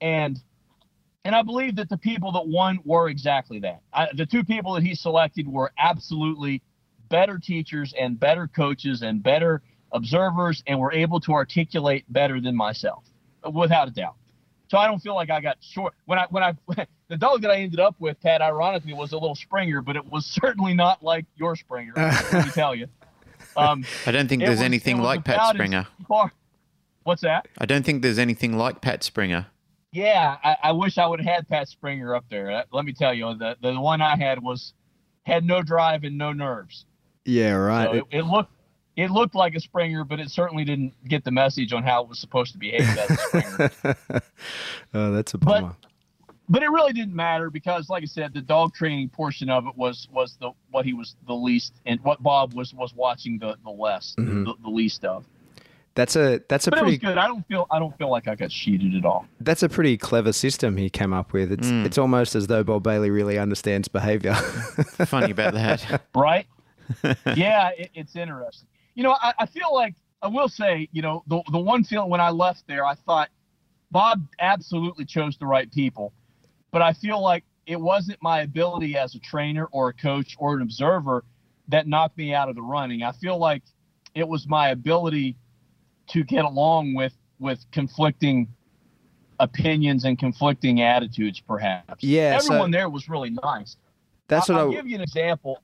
And and I believe that the people that won were exactly that. I, the two people that he selected were absolutely better teachers and better coaches and better observers and were able to articulate better than myself, without a doubt. So I don't feel like I got short when I when I the dog that I ended up with, Pat, ironically, was a little Springer, but it was certainly not like your Springer. let me tell you. Um, I don't think there's was- anything like Pat Springer. far- What's that? I don't think there's anything like Pat Springer. Yeah, I, I wish I would have had Pat Springer up there. Uh, Let me tell you, the the one I had was had no drive and no nerves. Yeah, right. So it, it looked it looked like a Springer, but it certainly didn't get the message on how it was supposed to behave as a Springer. oh, that's a But- bummer. but it really didn't matter because, like I said, the dog training portion of it was was the what he was the least and what Bob was was watching the the less Mhm. the, the least of. that's a that's a But it was pretty good. I don't feel I don't feel like I got cheated at all. that's a pretty clever system he came up with. It's Mm. it's almost as though Bob Bailey really understands behavior. Funny about that. right? yeah, it, it's interesting. You know, I, I feel like I will say, you know, the the one feeling when I left there, I thought Bob absolutely chose the right people, but I feel like it wasn't my ability as a trainer or a coach or an observer that knocked me out of the running. I feel like it was my ability to get along with with conflicting opinions and conflicting attitudes, perhaps. Yeah, so- everyone there was really nice. that's I'll, what I. I'll give you an example.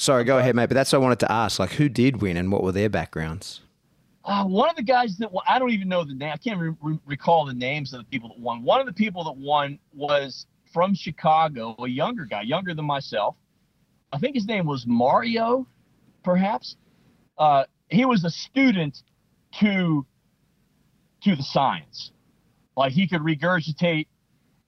Sorry, go ahead, mate. But that's what I wanted to ask. Like, who did win and what were their backgrounds? Uh, one of the guys that won, I don't even know the name. I can't re- recall the names of the people that won. One of the people that won was from Chicago, a younger guy, younger than myself. I think his name was Mario, perhaps. Uh, he was a student to to the science. Like he could regurgitate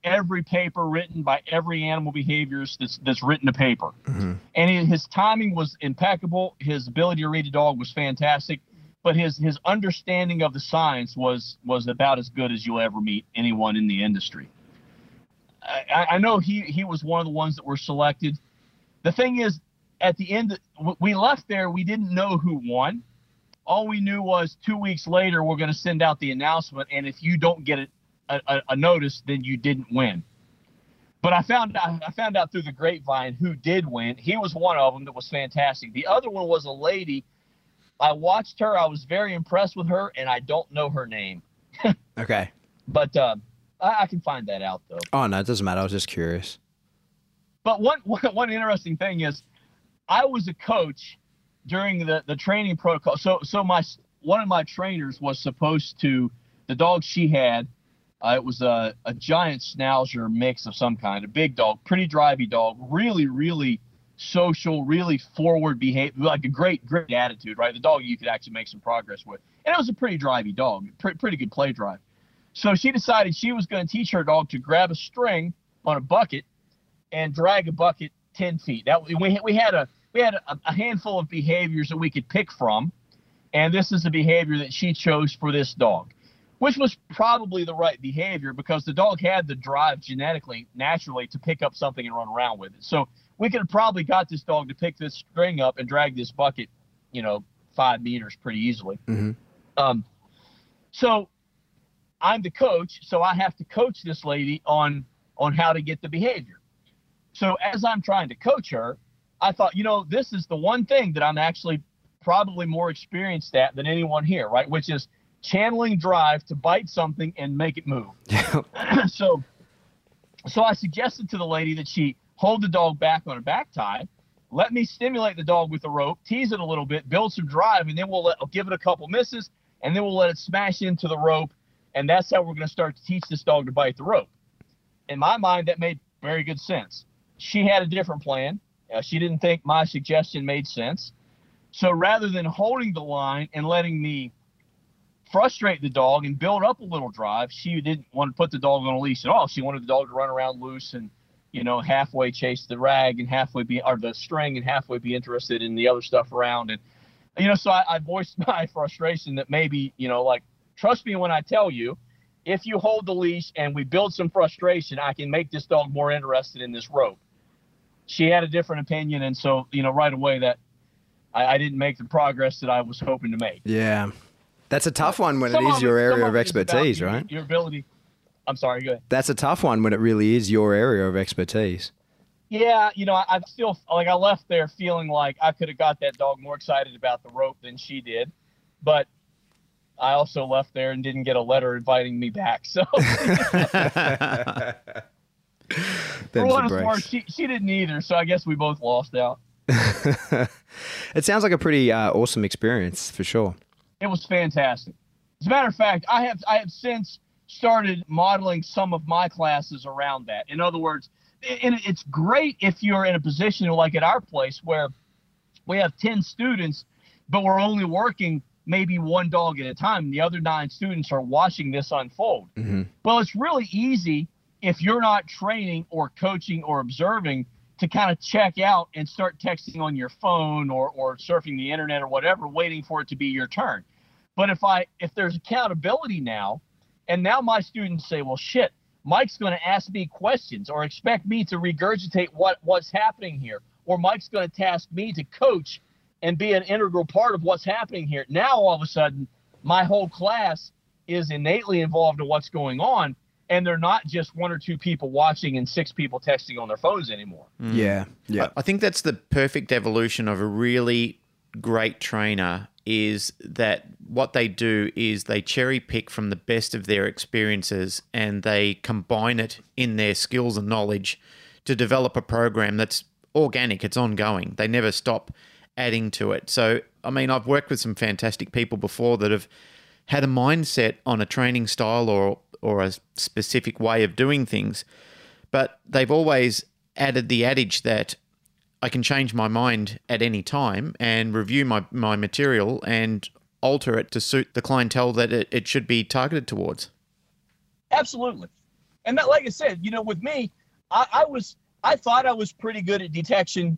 every paper written by every animal behaviorist that's that's written a paper Mhm. and he, his timing was impeccable. His ability to read a dog was fantastic, but his his understanding of the science was was about as good as you'll ever meet anyone in the industry. I, I know he he was one of the ones that were selected. The thing is, at the end, we left there. We didn't know who won. All we knew was two weeks later we're going to send out the announcement, and if you don't get it, a, a, a notice, then you didn't win. but I found out I found out through the grapevine who did win. He was one of them that was fantastic. The other one was a lady. I watched her. I was very impressed with her, and I don't know her name. Okay. But uh, I, I can find that out though. Oh no, it doesn't matter. I was just curious. But one, one one interesting thing is, I was a coach during the the training protocol. So so my one of my trainers was supposed to the dog she had. Uh, it was a, a giant schnauzer mix of some kind, a big dog, pretty drivey dog, really really social, really forward behavior, like a great great attitude, right? The dog you could actually make some progress with, and it was a pretty drivey dog, pretty pretty good play drive. So she decided she was going to teach her dog to grab a string on a bucket and drag a bucket 10 feet. That we, we had a we had a, a handful of behaviors that we could pick from, and this is the behavior that she chose for this dog, which was probably the right behavior because the dog had the drive genetically, naturally, to pick up something and run around with it. So we could have probably got this dog to pick this string up and drag this bucket, you know, five meters pretty easily. Mhm. Um, so I'm the coach, so I have to coach this lady on on how to get the behavior. So as I'm trying to coach her, I thought, you know, this is the one thing that I'm actually probably more experienced at than anyone here, right? Which is channeling drive to bite something and make it move. so so I suggested to the lady that she hold the dog back on a back tie, let me stimulate the dog with a rope, tease it a little bit, build some drive, and then we'll let, give it a couple misses, and then we'll let it smash into the rope, and that's how we're going to start to teach this dog to bite the rope. In my mind, that made very good sense. She had a different plan. Uh, she didn't think my suggestion made sense. So rather than holding the line and letting me frustrate the dog and build up a little drive, she didn't want to put the dog on a leash at all. She wanted the dog to run around loose and, you know, halfway chase the rag and halfway be, or the string and halfway be interested in the other stuff around. And, you know, so I, I voiced my frustration that maybe, you know, like, trust me when I tell you, if you hold the leash and we build some frustration, I can make this dog more interested in this rope. She had a different opinion. And so, you know, right away that I, I didn't make the progress that I was hoping to make. Yeah. That's a tough one when Some it is your area of it is about expertise, right? Your ability. I'm sorry, go ahead. That's a tough one when it really is your area of expertise. Yeah, you know, I, I still like I left there feeling like I could have got that dog more excited about the rope than she did, but I also left there and didn't get a letter inviting me back. So for what it's worth, she she didn't either. So I guess we both lost out. it sounds like a pretty uh, awesome experience for sure. It was fantastic. As a matter of fact, I have I have since started modeling some of my classes around that. In other words, and it's great if you're in a position like at our place where we have 10 students, but we're only working maybe one dog at a time. The other nine students are watching this unfold. Mhm. Well, it's really easy if you're not training or coaching or observing to kind of check out and start texting on your phone or, or surfing the internet or whatever, waiting for it to be your turn. But if I if there's accountability now, and now my students say, well, shit, Mike's going to ask me questions or expect me to regurgitate what what's happening here, or Mike's going to task me to coach and be an integral part of what's happening here. Now all of a sudden, my whole class is innately involved in what's going on, and they're not just one or two people watching and six people texting on their phones anymore. Mm. Yeah. Yeah. I think that's the perfect evolution of a really great trainer is that what they do is they cherry pick from the best of their experiences and they combine it in their skills and knowledge to develop a program that's organic, it's ongoing. They never stop adding to it. So, I mean, I've worked with some fantastic people before that have had a mindset on a training style or or a specific way of doing things, but they've always added the adage that I can change my mind at any time and review my, my material and alter it to suit the clientele that it, it should be targeted towards. Absolutely. And that, like I said, you know, with me, I, I was, I thought I was pretty good at detection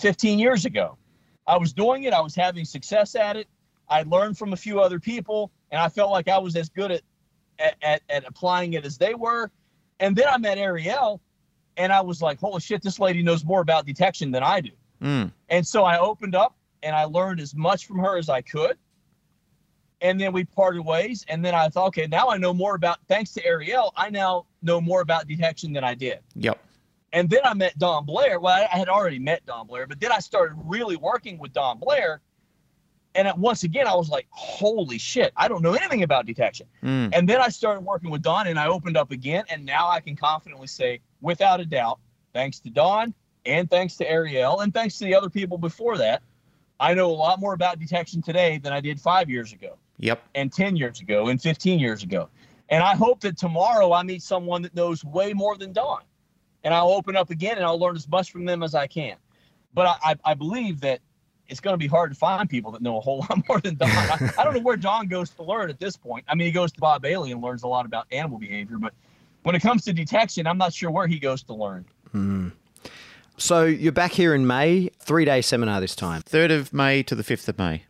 15 years ago. I was doing it. I was having success at it. I learned from a few other people, and I felt like I was as good at, at, at, at applying it as they were. And then I met Ariel, and I was like, holy shit, this lady knows more about detection than I do. Mm. And so I opened up and I learned as much from her as I could. and then we parted ways. And then I thought, okay, now I know more about. Thanks to Ariel, I now know more about detection than I did. Yep. And then I met Don Blair. Well, I had already met Don Blair, but then I started really working with Don Blair. And once again, I was like, holy shit, I don't know anything about detection. Mm. And then I started working with Don and I opened up again. And now I can confidently say, without a doubt, thanks to Don and thanks to Ariel and thanks to the other people before that, I know a lot more about detection today than I did five years ago Yep. and 10 years ago and 15 years ago. And I hope that tomorrow I meet someone that knows way more than Don. And I'll open up again and I'll learn as much from them as I can. But I, I, believe that it's going to be hard to find people that know a whole lot more than Don. I, I don't know where Don goes to learn at this point. I mean, he goes to Bob Bailey and learns a lot about animal behavior. But when it comes to detection, I'm not sure where he goes to learn. Hmm. So you're back here in May, three day seminar this time. 3rd of May to the 5th of May.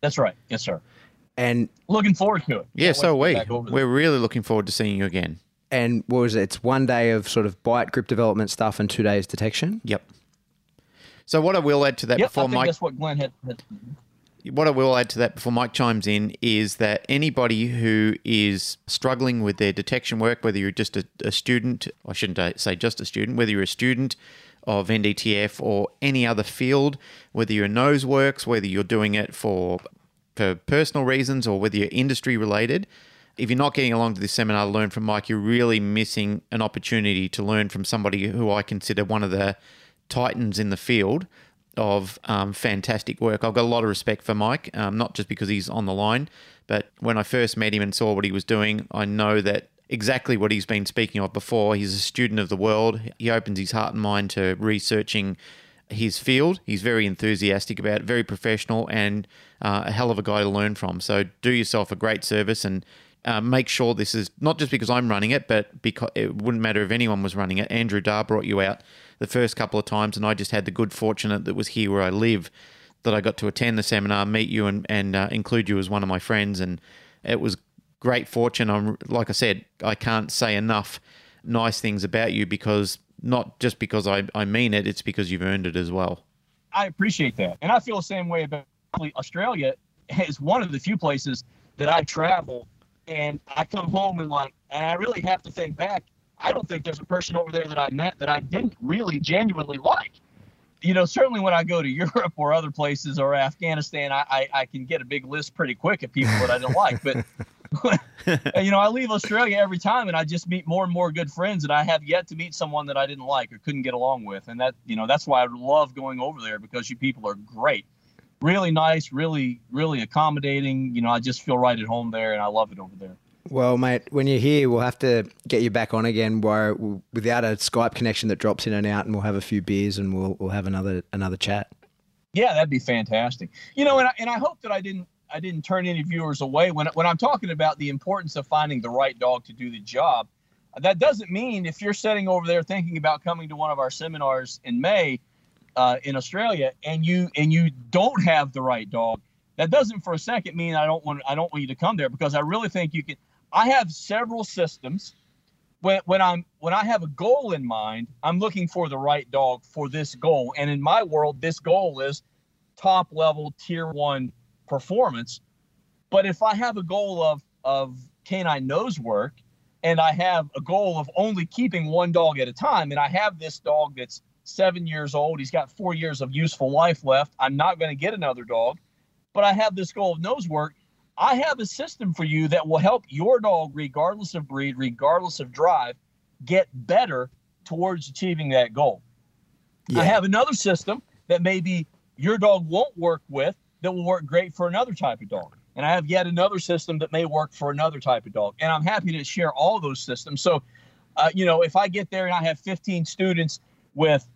That's right. Yes, sir. And Looking forward to it. Yeah, Can't so are we. to get back over there. We're really looking forward to seeing you again. and what was it? It's one day of sort of bite grip development stuff and two days detection. Yep. So what I will add to that Yep, I before think Mike that's what Glenn had, had what I will add to that before Mike chimes in is that anybody who is struggling with their detection work, whether you're just a, a student, I shouldn't say just a student, whether you're a student of NDTF or any other field, whether you're nose works, whether you're doing it for for personal reasons or whether you're industry related, if you're not getting along to this seminar learn from Mike, you're really missing an opportunity to learn from somebody who I consider one of the titans in the field of um, fantastic work. I've got a lot of respect for Mike, um, not just because he's on the line, but when I first met him and saw what he was doing, I know that exactly what he's been speaking of before. He's a student of the world. He opens his heart and mind to researching his field. He's very enthusiastic about it, very professional, and uh, a hell of a guy to learn from. So do yourself a great service and uh, make sure this is not just because I'm running it, but because it wouldn't matter if anyone was running it. Andrew Dar brought you out the first couple of times, and I just had the good fortune that was here where I live that I got to attend the seminar, meet you, and, and uh, include you as one of my friends. And it was great fortune. I'm like I said, I can't say enough nice things about you because not just because I, I mean it, it's because you've earned it as well. I appreciate that, and I feel the same way about Australia. Is one of the few places that I travel, and I come home and like, and I really have to think back. I don't think there's a person over there that I met that I didn't really genuinely like. You know, certainly when I go to Europe or other places or Afghanistan, I, I, I can get a big list pretty quick of people that I don't like. But you know, I leave Australia every time, and I just meet more and more good friends, and I have yet to meet someone that I didn't like or couldn't get along with, and that you know that's why I love going over there because you people are great, really nice, really really accommodating. You know, I just feel right at home there, and I love it over there. Well, mate, when you're here, we'll have to get you back on again, without a Skype connection that drops in and out, and we'll have a few beers and we'll we'll have another another chat. Yeah, that'd be fantastic. You know, and I, and I hope that I didn't I didn't turn any viewers away when when I'm talking about the importance of finding the right dog to do the job. That doesn't mean if you're sitting over there thinking about coming to one of our seminars in May uh, in Australia and you and you don't have the right dog, that doesn't for a second mean I don't want I don't want you to come there because I really think you can. I have several systems. When, when I'm when I have a goal in mind, I'm looking for the right dog for this goal. And in my world, this goal is top level tier one performance. But if I have a goal of of canine nose work and I have a goal of only keeping one dog at a time, and I have this dog that's seven years old, he's got four years of useful life left. I'm not going to get another dog, but I have this goal of nose work. I have a system for you that will help your dog, regardless of breed, regardless of drive, get better towards achieving that goal. I have another system that maybe your dog won't work with that will work great for another type of dog. And I have yet another system that may work for another type of dog. And I'm happy to share all those systems. So, uh, you know, if I get there and I have 15 students with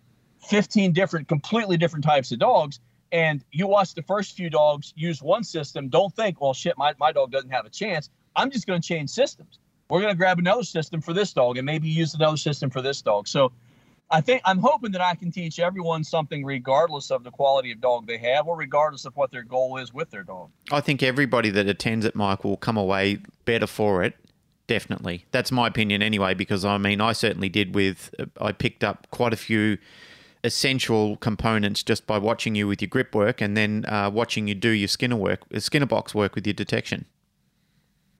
15 different, completely different types of dogs, and you watch the first few dogs use one system, don't think, well, shit, my, my dog doesn't have a chance. I'm just going to change systems. We're going to grab another system for this dog and maybe use another system for this dog. So I think I'm hoping that I can teach everyone something regardless of the quality of dog they have or regardless of what their goal is with their dog. I think everybody that attends it, Mike, will come away better for it. Definitely. That's my opinion anyway, because I mean, I certainly did with, uh, I picked up quite a few essential components just by watching you with your grip work and then uh, watching you do your Skinner work, uh, Skinner box work with your detection.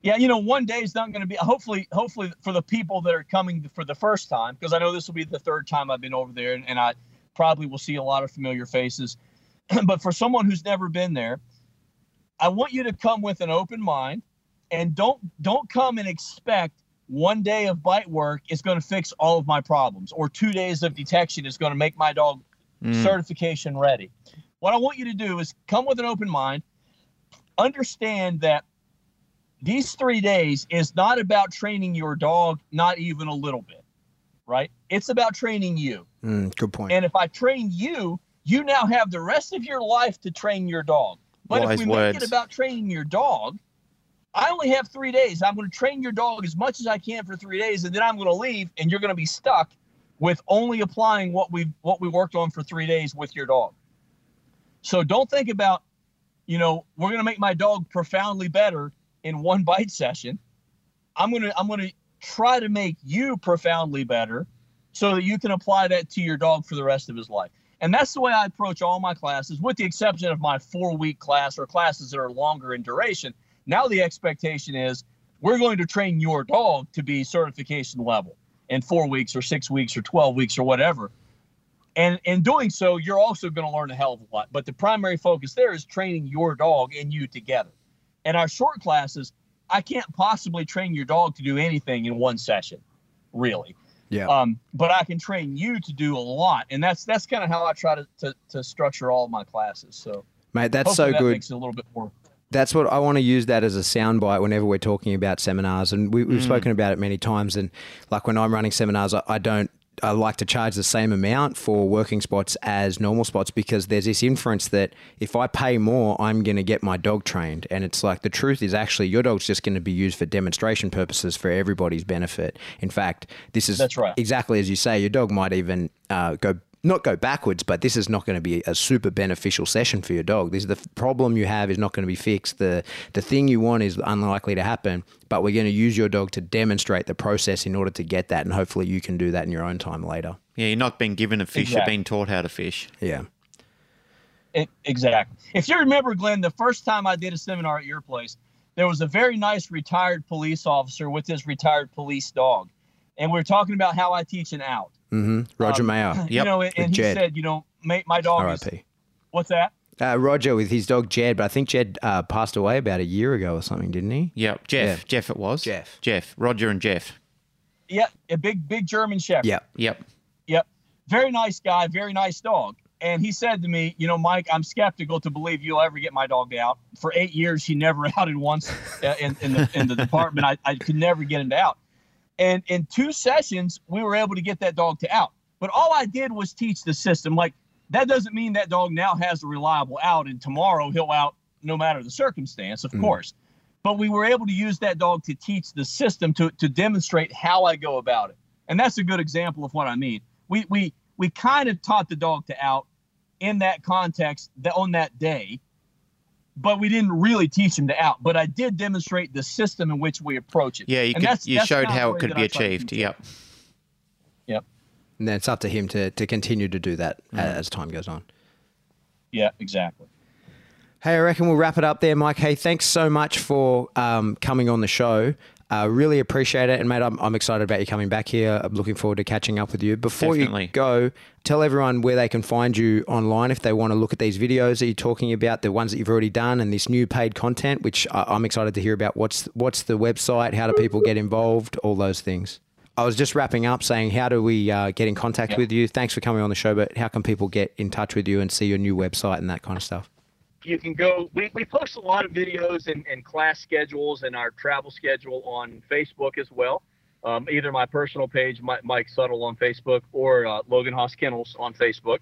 Yeah, you know, one day is not going to be. Hopefully, hopefully for the people that are coming for the first time, because I know this will be the third time I've been over there, and, and I probably will see a lot of familiar faces. but for someone who's never been there, I want you to come with an open mind, and don't don't come and expect one day of bite work is going to fix all of my problems, or two days of detection is going to make my dog Mm. certification ready. What I want you to do is come with an open mind, understand that these three days is not about training your dog, not even a little bit, right? It's about training you. Mm, good point. And if I train you, you now have the rest of your life to train your dog. But Wise if we words. make it about training your dog, I only have three days. I'm going to train your dog as much as I can for three days, and then I'm going to leave, and you're going to be stuck with only applying what we what we worked on for three days with your dog. So don't think about, you know, we're going to make my dog profoundly better in one bite session. I'm going to I'm going to try to make you profoundly better so that you can apply that to your dog for the rest of his life. And that's the way I approach all my classes, with the exception of my four week class or classes that are longer in duration. Now, the expectation is we're going to train your dog to be certification level in four weeks or six weeks or 12 weeks or whatever. And in doing so, you're also going to learn a hell of a lot. But the primary focus there is training your dog and you together. In our short classes, I can't possibly train your dog to do anything in one session, really. yeah. Um, but I can train you to do a lot, and that's that's kind of how I try to, to to structure all of my classes. So Mate, that's so that good. makes it a little bit more. That's what I want to use that as a soundbite whenever we're talking about seminars, and we, Mm. we've spoken about it many times. And like when I'm running seminars, I, I don't. I like to charge the same amount for working spots as normal spots because there's this inference that if I pay more, I'm going to get my dog trained. And it's like the truth is actually your dog's just going to be used for demonstration purposes for everybody's benefit. In fact, this is That's right. exactly as you say. Your dog might even uh, go not go backwards, but this is not going to be a super beneficial session for your dog. This is the problem you have is not going to be fixed. The the thing you want is unlikely to happen, but we're going to use your dog to demonstrate the process in order to get that, and hopefully you can do that in your own time later. Yeah, you're not being given a fish, you're being taught how to fish. Yeah. It, exactly. If you remember, Glenn, the first time I did a seminar at your place, there was a very nice retired police officer with his retired police dog, and we were talking about how I teach an out. Hmm Roger Um, Mayer, You Yep, know, and, and he Jed. said, you know, my, my dog is R.I.P. what's that? Uh, Roger with his dog Jed, but I think Jed uh, passed away about a year ago or something, didn't he? Yep, Jeff. Yeah. Jeff it was. Jeff. Jeff. Roger and Jeff. Yeah, a big big German Shepherd. Yep. Yep. Yep. Very nice guy, very nice dog. And he said to me, you know, Mike, I'm skeptical to believe you'll ever get my dog out. For eight years, he never outed once uh, in, in, the, in the department. I, I could never get him out. And in two sessions, we were able to get that dog to out. But all I did was teach the system. Like, that doesn't mean that dog now has a reliable out, and tomorrow he'll out no matter the circumstance, of mm. course. But we were able to use that dog to teach the system to, to demonstrate how I go about it. And that's a good example of what I mean. We, we, we kind of taught the dog to out in that context that on that day, but we didn't really teach him to out. But I did demonstrate the system in which we approach it. Yeah, you And could, that's- you that's showed how it could be I try to achieved. Yep. Yep. And then it's up to him to, to continue to do that Mm. as time goes on. Yeah, exactly. Hey, I reckon we'll wrap it up there, Mike. Hey, thanks so much for um, coming on the show. Uh, really appreciate it. And, mate, I'm, I'm excited about you coming back here. I'm looking forward to catching up with you. Before Definitely. you go, tell everyone where they can find you online if they want to look at these videos that you're talking about, the ones that you've already done, and this new paid content, which I, I'm excited to hear about. What's, what's the website? How do people get involved? All those things. I was just wrapping up saying, how do we uh, get in contact Yeah. with you? Thanks for coming on the show, but how can people get in touch with you and see your new website and that kind of stuff? You can go we, we post a lot of videos and, and class schedules and our travel schedule on facebook as well. Um, either my personal page mike, mike Suttle on facebook or uh, logan haus kennels on facebook.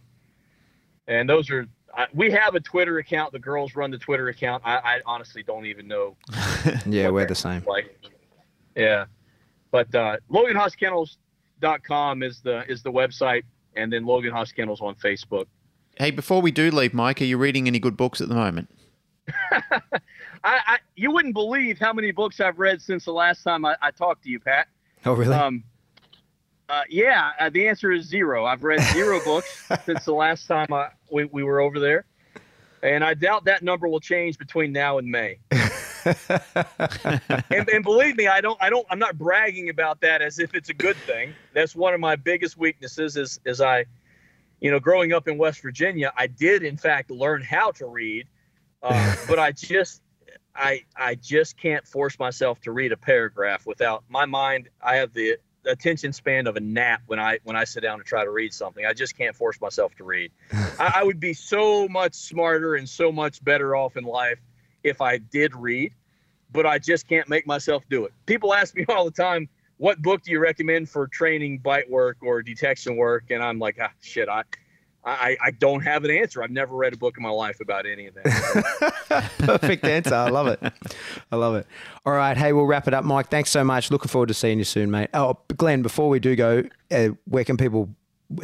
And those are I, we have a twitter account. The girls run the twitter account. I, I honestly don't even know Yeah, we're the same. like. Yeah. But uh, loganhauskennels.com is the is the website and then logan haus kennels on facebook Hey, before we do leave, Mike, are you reading any good books at the moment? I, I you wouldn't believe how many books I've read since the last time I, I talked to you, Pat. Oh, really? Um, Uh, yeah, uh, the answer is zero. I've read zero books since the last time I, we, we were over there. And I doubt that number will change between now and May. and, and believe me, I don't, I don't, I'm not bragging about that as if it's a good thing. That's one of my biggest weaknesses is, is I, you know, growing up in West Virginia, I did in fact learn how to read, uh, but I just, I, I just can't force myself to read a paragraph without my mind. I have the attention span of a gnat when I when I sit down to try to read something. I just can't force myself to read. I, I, would be so much smarter and so much better off in life if I did read, but I just can't make myself do it. People ask me all the time, "What book do you recommend for training bite work or detection work?" And I'm like, ah, "Shit, I." I, I don't have an answer. I've never read a book in my life about any of that. Perfect answer. I love it. I love it. All right. Hey, we'll wrap it up, Mike. Thanks so much. Looking forward to seeing you soon, mate. Oh, Glenn, before we do go, uh, where can people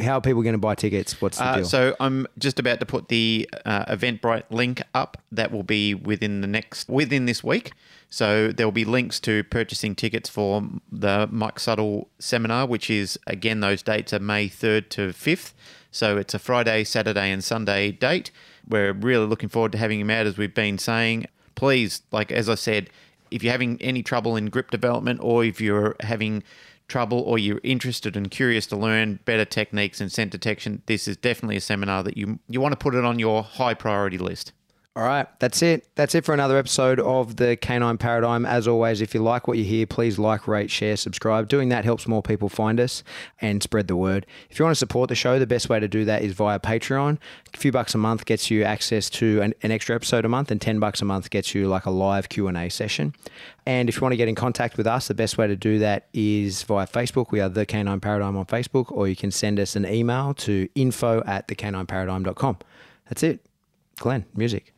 how are people going to buy tickets? What's the uh, deal? So I'm just about to put the uh, Eventbrite link up. That will be within the next within this week. So there will be links to purchasing tickets for the Mike Suttle seminar, which is again those dates are May third to fifth. So it's a Friday, Saturday, and Sunday date. We're really looking forward to having him out, as we've been saying. Please, like as I said, if you're having any trouble in grip development or if you're having trouble or you're interested and curious to learn better techniques in scent detection, this is definitely a seminar that you you want to put it on your high priority list. All right, that's it. That's it for another episode of the Canine Paradigm. As always, if you like what you hear, please like, rate, share, subscribe. Doing that helps more people find us and spread the word. If you want to support the show, the best way to do that is via Patreon. A few bucks a month gets you access to an, an extra episode a month, and ten bucks a month gets you like a live Q and A session. And if you want to get in contact with us, the best way to do that is via Facebook. We are the Canine Paradigm on Facebook, or you can send us an email to info at thecanineparadigm.com. That's it. Glenn, music.